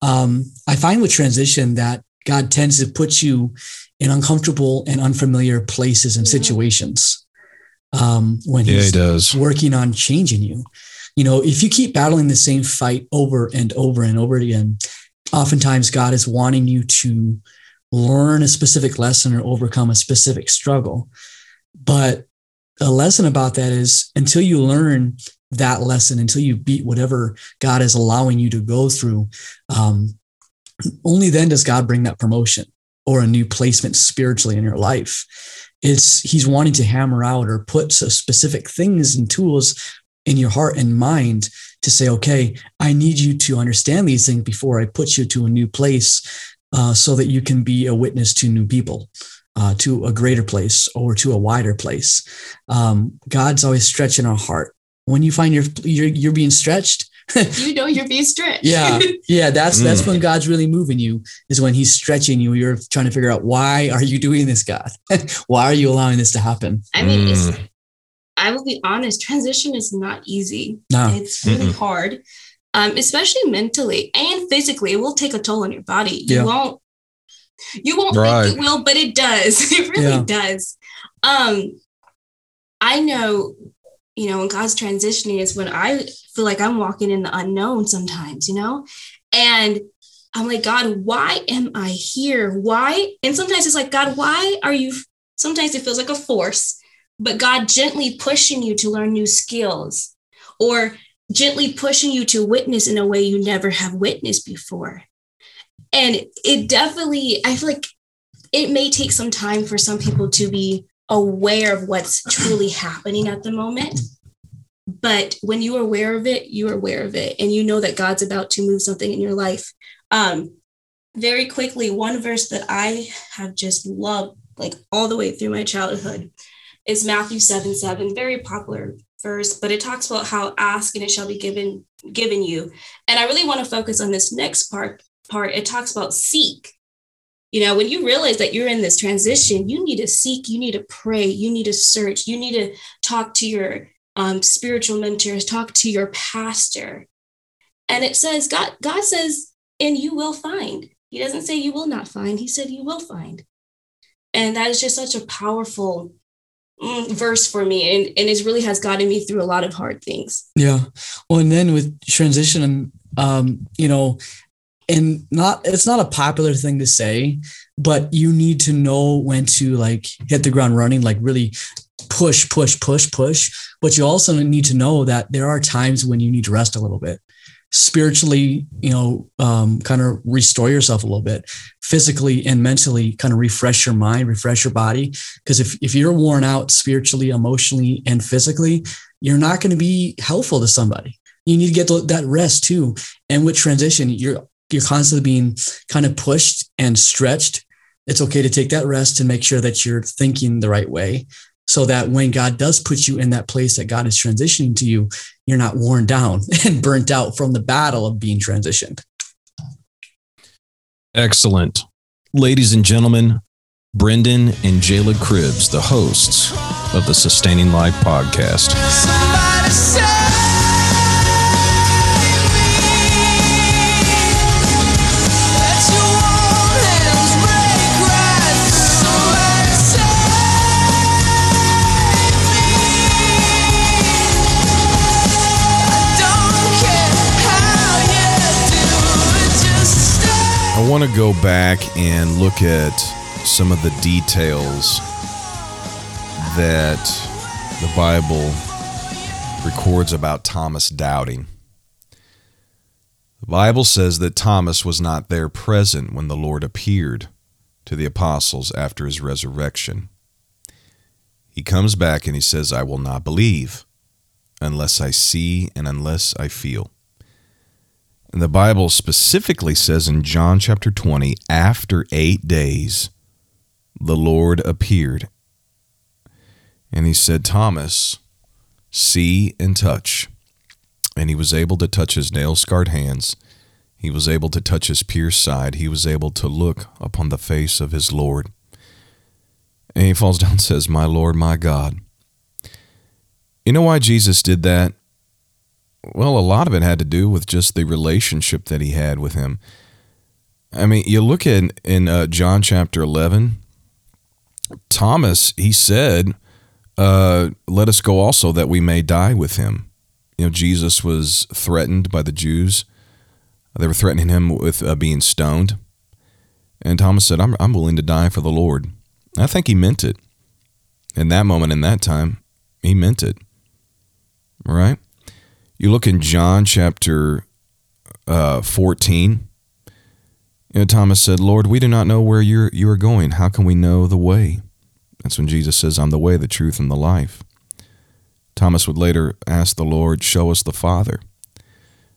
Um, I find with transition that God tends to put you in uncomfortable and unfamiliar places and situations um, when Yeah, he he's does. working on changing you. You know, if you keep battling the same fight over and over and over again, oftentimes God is wanting you to learn a specific lesson or overcome a specific struggle. But a lesson about that is until you learn that lesson, until you beat whatever God is allowing you to go through, um, only then does God bring that promotion or a new placement spiritually in your life. It's He's wanting to hammer out or put so specific things and tools in your heart and mind to say, okay, I need you to understand these things before I put you to a new place uh, so that you can be a witness to new people, uh, to a greater place or to a wider place. Um, God's always stretching our heart. When you find you're, you're, you're being stretched, you know you're being stretched. yeah yeah that's that's Mm. when god's really moving you is when he's stretching you you're trying to figure out why are you doing this god why are you allowing this to happen I mean, it's, Mm. I will be honest, transition is not easy. no It's really Mm-mm. hard, um, especially mentally and physically. It will take a toll on your body. You Yeah. won't, you won't Right. think it will, but it does. It really Yeah. does. Um, I know, you know, when God's transitioning is when I feel like I'm walking in the unknown sometimes, you know, and I'm like, God, why am I here? Why? And sometimes it's like, God, why are you? Sometimes it feels like a force, but God gently pushing you to learn new skills or gently pushing you to witness in a way you never have witnessed before. And it definitely, I feel like it may take some time for some people to be aware of what's truly happening at the moment. But when you are aware of it, you are aware of it, and you know that God's about to move something in your life. Um, very quickly, one verse that I have just loved, like all the way through my childhood, is Matthew 7 7, very popular verse, but it talks about how ask and it shall be given given you. And I really want to focus on this next part part. It talks about seek. You know, when you realize that you're in this transition, you need to seek, you need to pray, you need to search, you need to talk to your um, spiritual mentors, talk to your pastor. And it says, God, God says, and you will find. He doesn't say you will not find. He said you will find. And that is just such a powerful mm, verse for me. And, and it really has gotten me through a lot of hard things. Yeah. Well, and then with transition, um, you know, and not it's not a popular thing to say, but you need to know when to like hit the ground running, like really push, push, push, push. But you also need to know that there are times when you need to rest a little bit. Spiritually, you know, um, kind of restore yourself a little bit, physically and mentally, kind of refresh your mind, refresh your body. Because if, if you're worn out spiritually, emotionally, and physically, you're not going to be helpful to somebody. You need to get that rest too. And with transition, you're you're constantly being kind of pushed and stretched. It's okay to take that rest and make sure that you're thinking the right way, so that when God does put you in that place that God is transitioning to you, you're not worn down and burnt out from the battle of being transitioned. Excellent. Ladies and gentlemen, Brendan and Jayla Cribbs, the hosts of the Sustaining Life podcast. Want to go back and look at some of the details that the Bible records about Thomas doubting. The Bible says that Thomas was not there present when the Lord appeared to the apostles after his resurrection. He comes back and he says, I will not believe unless I see and unless I feel. And the Bible specifically says in John chapter 20, after eight days, the Lord appeared And he said, Thomas, see and touch. And he was able to touch his nail scarred hands. He was able to touch his pierced side. He was able to look upon the face of his Lord. And he falls down and says, My Lord, my God. You know why Jesus did that? Well, a lot of it had to do with just the relationship that he had with him. I mean, you look at in uh, John chapter 11, Thomas, he said, uh, Let us go also that we may die with him. You know, Jesus was threatened by the Jews. They were threatening him with uh, being stoned. And Thomas said, I'm, I'm willing to die for the Lord. I think he meant it. In that moment, in that time, he meant it. Right? You look in John chapter uh, 14. You know, Thomas said, Lord, we do not know where you're, you are going. How can we know the way? That's when Jesus says, I'm the way, the truth, and the life. Thomas would later ask the Lord, Show us the Father.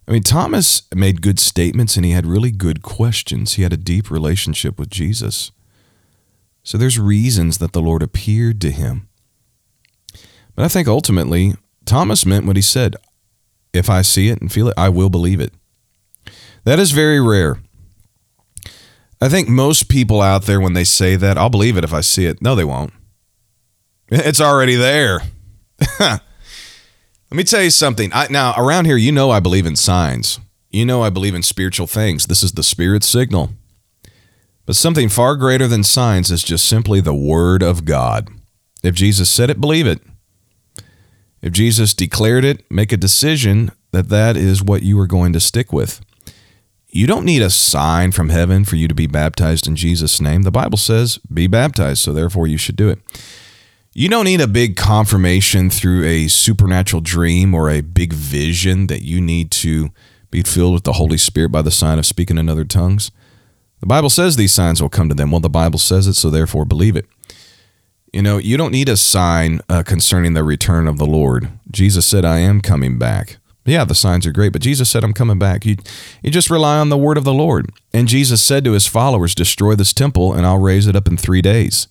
I mean, Thomas made good statements and he had really good questions. He had a deep relationship with Jesus. So there's reasons that the Lord appeared to him. But I think ultimately, Thomas meant what he said. If I see it and feel it, I will believe it. That is very rare. I think most people out there, when they say that, I'll believe it if I see it. No, they won't. It's already there. Let me tell you something. I, now, around here, you know I believe in signs. You know I believe in spiritual things. This is the spirit signal. But something far greater than signs is just simply the Word of God. If Jesus said it, believe it. If Jesus declared it, make a decision that that is what you are going to stick with. You don't need a sign from heaven for you to be baptized in Jesus' name. The Bible says, be baptized, so therefore you should do it. You don't need a big confirmation through a supernatural dream or a big vision that you need to be filled with the Holy Spirit by the sign of speaking in other tongues. The Bible says these signs will come to them. Well, the Bible says it, so therefore believe it. You know, you don't need a sign uh, concerning the return of the Lord. Jesus said, I am coming back. Yeah, the signs are great, but Jesus said, I'm coming back. You, you just rely on the word of the Lord. And Jesus said to his followers, Destroy this temple, and I'll raise it up in three days.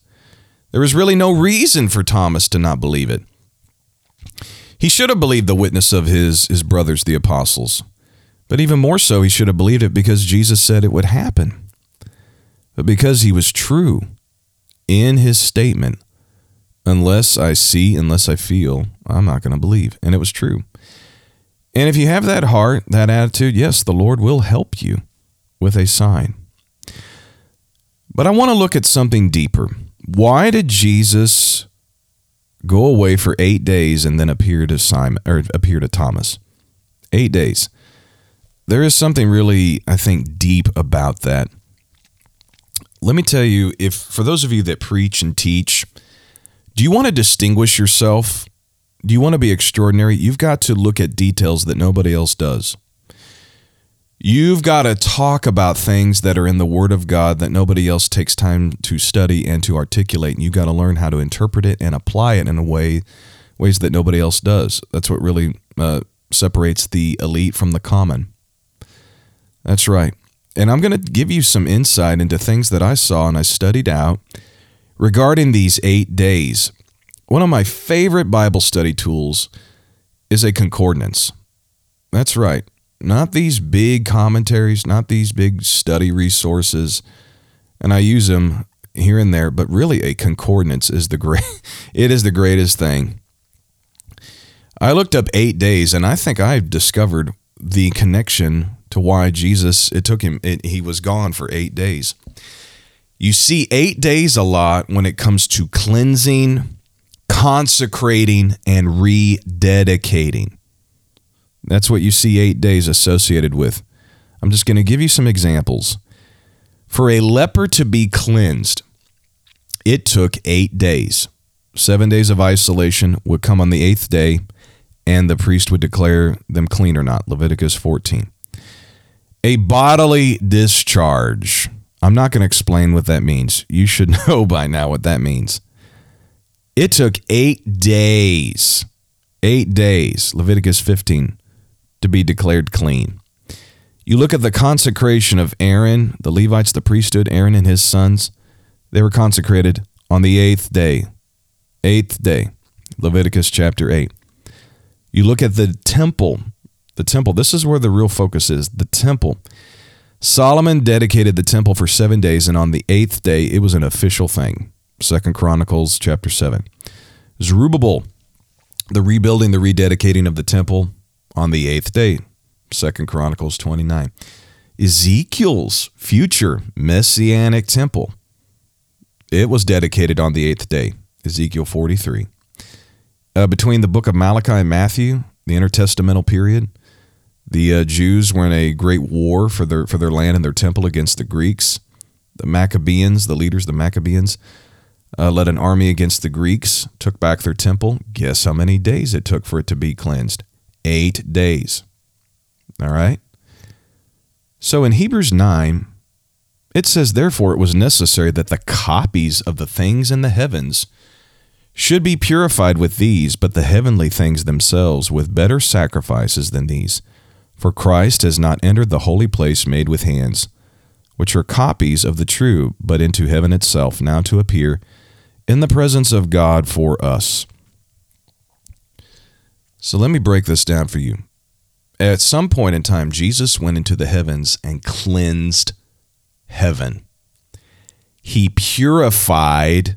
There was really no reason for Thomas to not believe it. He should have believed the witness of his, his brothers, the apostles. But even more so, he should have believed it because Jesus said it would happen. But because he was true in his statement, unless I see, unless I feel, I'm not going to believe. And it was true. And if you have that heart, that attitude, yes, the Lord will help you with a sign. But I want to look at something deeper. Why did Jesus go away for eight days and then appear to Simon or appear to Thomas? Eight days. There is something really, I think, deep about that. Let me tell you, if for those of you that preach and teach, do you want to distinguish yourself? Do you want to be extraordinary? You've got to look at details that nobody else does. You've got to talk about things that are in the Word of God that nobody else takes time to study and to articulate. And you've got to learn how to interpret it and apply it in a way, ways that nobody else does. That's what really uh, separates the elite from the common. That's right. And I'm going to give you some insight into things that I saw and I studied out regarding these eight days. One of my favorite Bible study tools is a concordance. That's right. Not these big commentaries, not these big study resources. And I use them here and there, but really a concordance is the great it is the greatest thing. I looked up 8 days and I think I've discovered the connection to why Jesus it took him it, he was gone for 8 days. You see 8 days a lot when it comes to cleansing, consecrating and rededicating. That's what you see eight days associated with. I'm just going to give you some examples. For a leper to be cleansed, it took eight days. Seven days of isolation would come on the eighth day, and the priest would declare them clean or not. Leviticus 14. A bodily discharge. I'm not going to explain what that means. You should know by now what that means. It took eight days, eight days, Leviticus 15, to be declared clean. You look at the consecration of Aaron, the Levites, the priesthood, Aaron and his sons, they were consecrated on the eighth day. Eighth day. Leviticus chapter 8. You look at the temple. The temple, this is where the real focus is. The temple. Solomon dedicated the temple for seven days, and on the eighth day, it was an official thing. Second Chronicles chapter 7. Zerubbabel, the rebuilding, the rededicating of the temple on the eighth day. Second Chronicles 29. Ezekiel's future messianic temple. It was dedicated on the eighth day. Ezekiel 43. Uh, between the book of Malachi and Matthew, the intertestamental period, the uh, Jews were in a great war for their for their land and their temple against the Greeks. The Maccabeans, the leaders, the Maccabeans, uh, led an army against the Greeks, took back their temple. Guess how many days it took for it to be cleansed? Eight days. All right. So in Hebrews 9, it says, Therefore it was necessary that the copies of the things in the heavens should be purified with these, but the heavenly things themselves with better sacrifices than these. For Christ has not entered the holy place made with hands, which are copies of the true, but into heaven itself, now to appear in the presence of God for us. So let me break this down for you. At some point in time, Jesus went into the heavens and cleansed heaven. He purified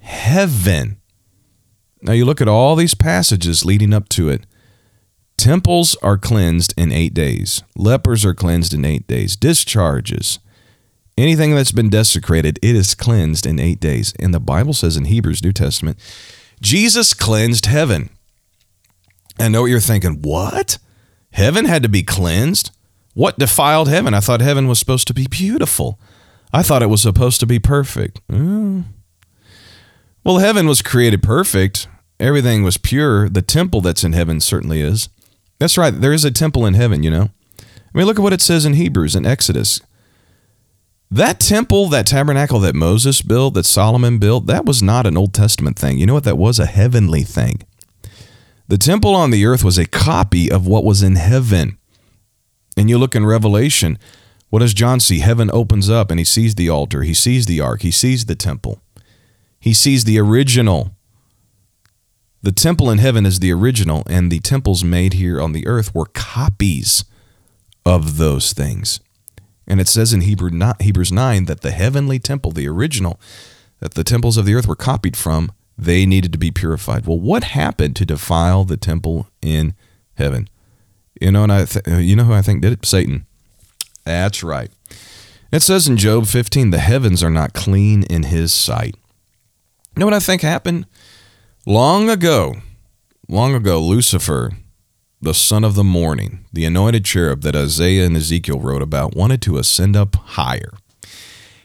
heaven. Now you look at all these passages leading up to it. Temples are cleansed in eight days. Lepers are cleansed in eight days. Discharges. Anything that's been desecrated, it is cleansed in eight days. And the Bible says in Hebrews, New Testament, Jesus cleansed heaven. I know what you're thinking. What? Heaven had to be cleansed? What defiled heaven? I thought heaven was supposed to be beautiful. I thought it was supposed to be perfect. Hmm. Well, heaven was created perfect. Everything was pure. The temple that's in heaven certainly is. That's right. There is a temple in heaven, you know. I mean, look at what it says in Hebrews and Exodus. That temple, that tabernacle that Moses built, that Solomon built, that was not an Old Testament thing. You know what that was? A heavenly thing. The temple on the earth was a copy of what was in heaven. And you look in Revelation, what does John see? Heaven opens up and he sees the altar, he sees the ark, he sees the temple. He sees the original. The temple in heaven is the original, and the temples made here on the earth were copies of those things. And it says in Hebrew, Hebrews 9 that the heavenly temple, the original, that the temples of the earth were copied from, they needed to be purified. Well, what happened to defile the temple in heaven? You know, and I th- you know who I think did it? Satan. That's right. It says in Job 15, the heavens are not clean in his sight. You know what I think happened? Long ago, long ago, Lucifer, the son of the morning, the anointed cherub that Isaiah and Ezekiel wrote about, wanted to ascend up higher.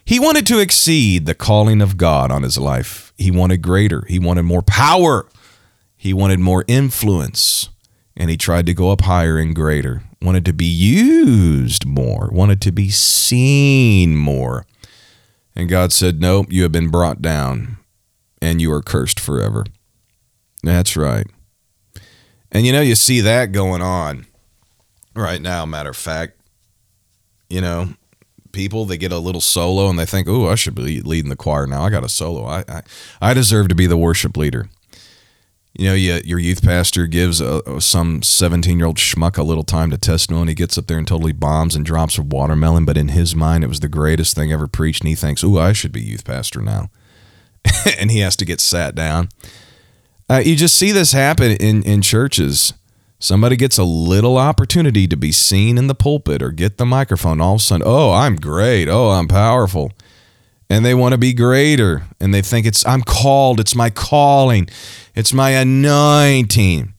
He wanted to exceed the calling of God on his life. He wanted greater. He wanted more power. He wanted more influence. And he tried to go up higher and greater. Wanted to be used more. Wanted to be seen more. And God said, Nope, you have been brought down and you are cursed forever. That's right. And you know, you see that going on right now, matter of fact. You know, people they get a little solo and they think, "Oh, I should be leading the choir now. I got a solo. I I, I deserve to be the worship leader." You know, you, your youth pastor gives a, some 17 year old schmuck a little time to testimony. He gets up there and totally bombs and drops a watermelon, but in his mind, it was the greatest thing ever preached. And he thinks, "Oh, I should be youth pastor now." and he has to get sat down. Uh, you just see this happen in, in churches. Somebody gets a little opportunity to be seen in the pulpit or get the microphone. All of a sudden, oh, I'm great. Oh, I'm powerful. And they want to be greater. And they think it's, I'm called. It's my calling. It's my anointing.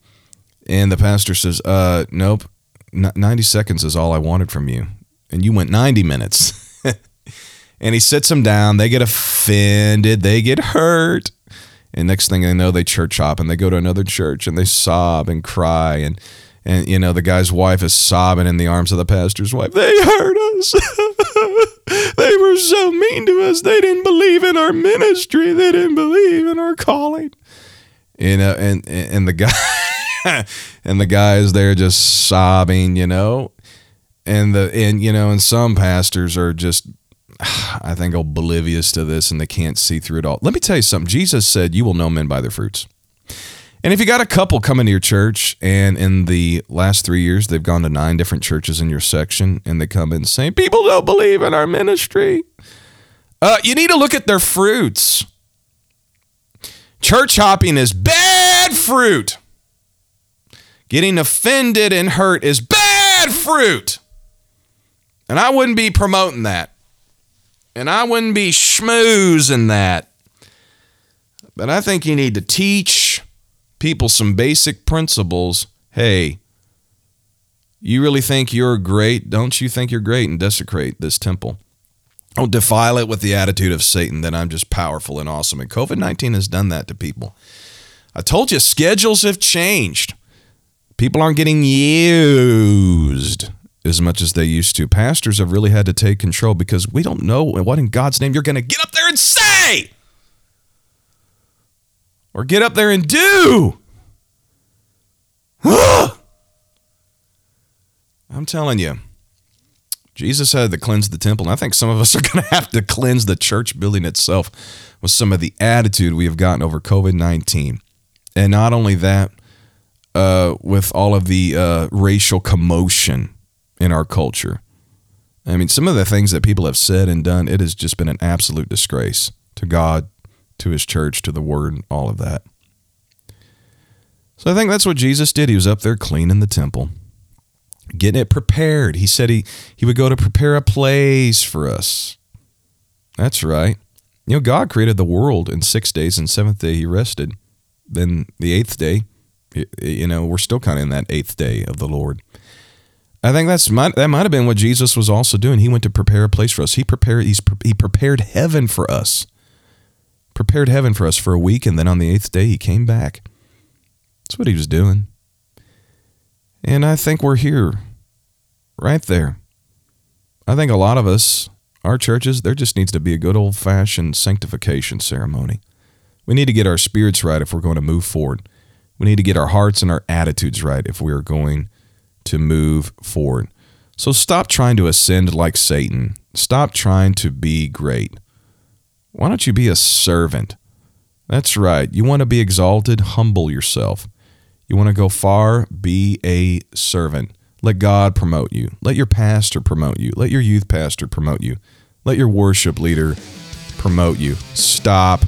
And the pastor says, uh, nope. 90 seconds is all I wanted from you. And you went 90 minutes. and he sits them down. They get offended. They get hurt. And next thing they know, they church hop and they go to another church and they sob and cry. And, and you know, the guy's wife is sobbing in the arms of the pastor's wife. They hurt us. they were so mean to us. They didn't believe in our ministry. They didn't believe in our calling. You know, and, and the guy, and the guy is there just sobbing, you know, and the, and, you know, and some pastors are just I think oblivious to this and they can't see through it all. Let me tell you something. Jesus said, You will know men by their fruits. And if you got a couple coming to your church, and in the last three years they've gone to nine different churches in your section, and they come in saying people don't believe in our ministry, uh, you need to look at their fruits. Church hopping is bad fruit. Getting offended and hurt is bad fruit. And I wouldn't be promoting that. And I wouldn't be schmoozing that. But I think you need to teach people some basic principles. Hey, you really think you're great? Don't you think you're great and desecrate this temple? Don't defile it with the attitude of Satan that I'm just powerful and awesome. And COVID 19 has done that to people. I told you, schedules have changed. People aren't getting used as much as they used to. Pastors have really had to take control because we don't know what in God's name you're going to get up there and say or get up there and do. I'm telling you, Jesus had to cleanse the temple. And I think some of us are going to have to cleanse the church building itself with some of the attitude we have gotten over COVID 19. And not only that, uh, with all of the uh, racial commotion in our culture. I mean, some of the things that people have said and done, it has just been an absolute disgrace to God, to his church, to the word, all of that. So I think that's what Jesus did. He was up there cleaning the temple, getting it prepared. He said he, he would go to prepare a place for us. That's right. You know, God created the world in six days, and seventh day he rested. Then the eighth day, you know, we're still kind of in that eighth day of the Lord. I think that's might, that might have been what Jesus was also doing. He went to prepare a place for us. He prepared he's he prepared heaven for us. Prepared heaven for us for a week, and then on the eighth day he came back. That's what he was doing. And I think we're here, right there. I think a lot of us, our churches, there just needs to be a good old fashioned sanctification ceremony. We need to get our spirits right if we're going to move forward. We need to get our hearts and our attitudes right if we are going to move forward. So stop trying to ascend like Satan. Stop trying to be great. Why don't you be a servant? That's right. You want to be exalted? Humble yourself. You want to go far? Be a servant. Let God promote you. Let your pastor promote you. Let your youth pastor promote you. Let your worship leader promote you. Stop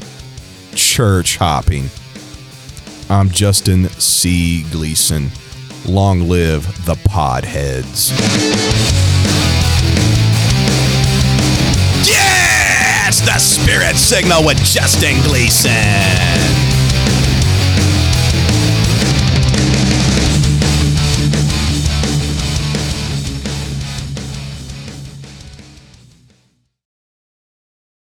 church hopping. I'm Justin C. Gleason. Long live the podheads. Yeah! It's the spirit signal with Justin Gleason.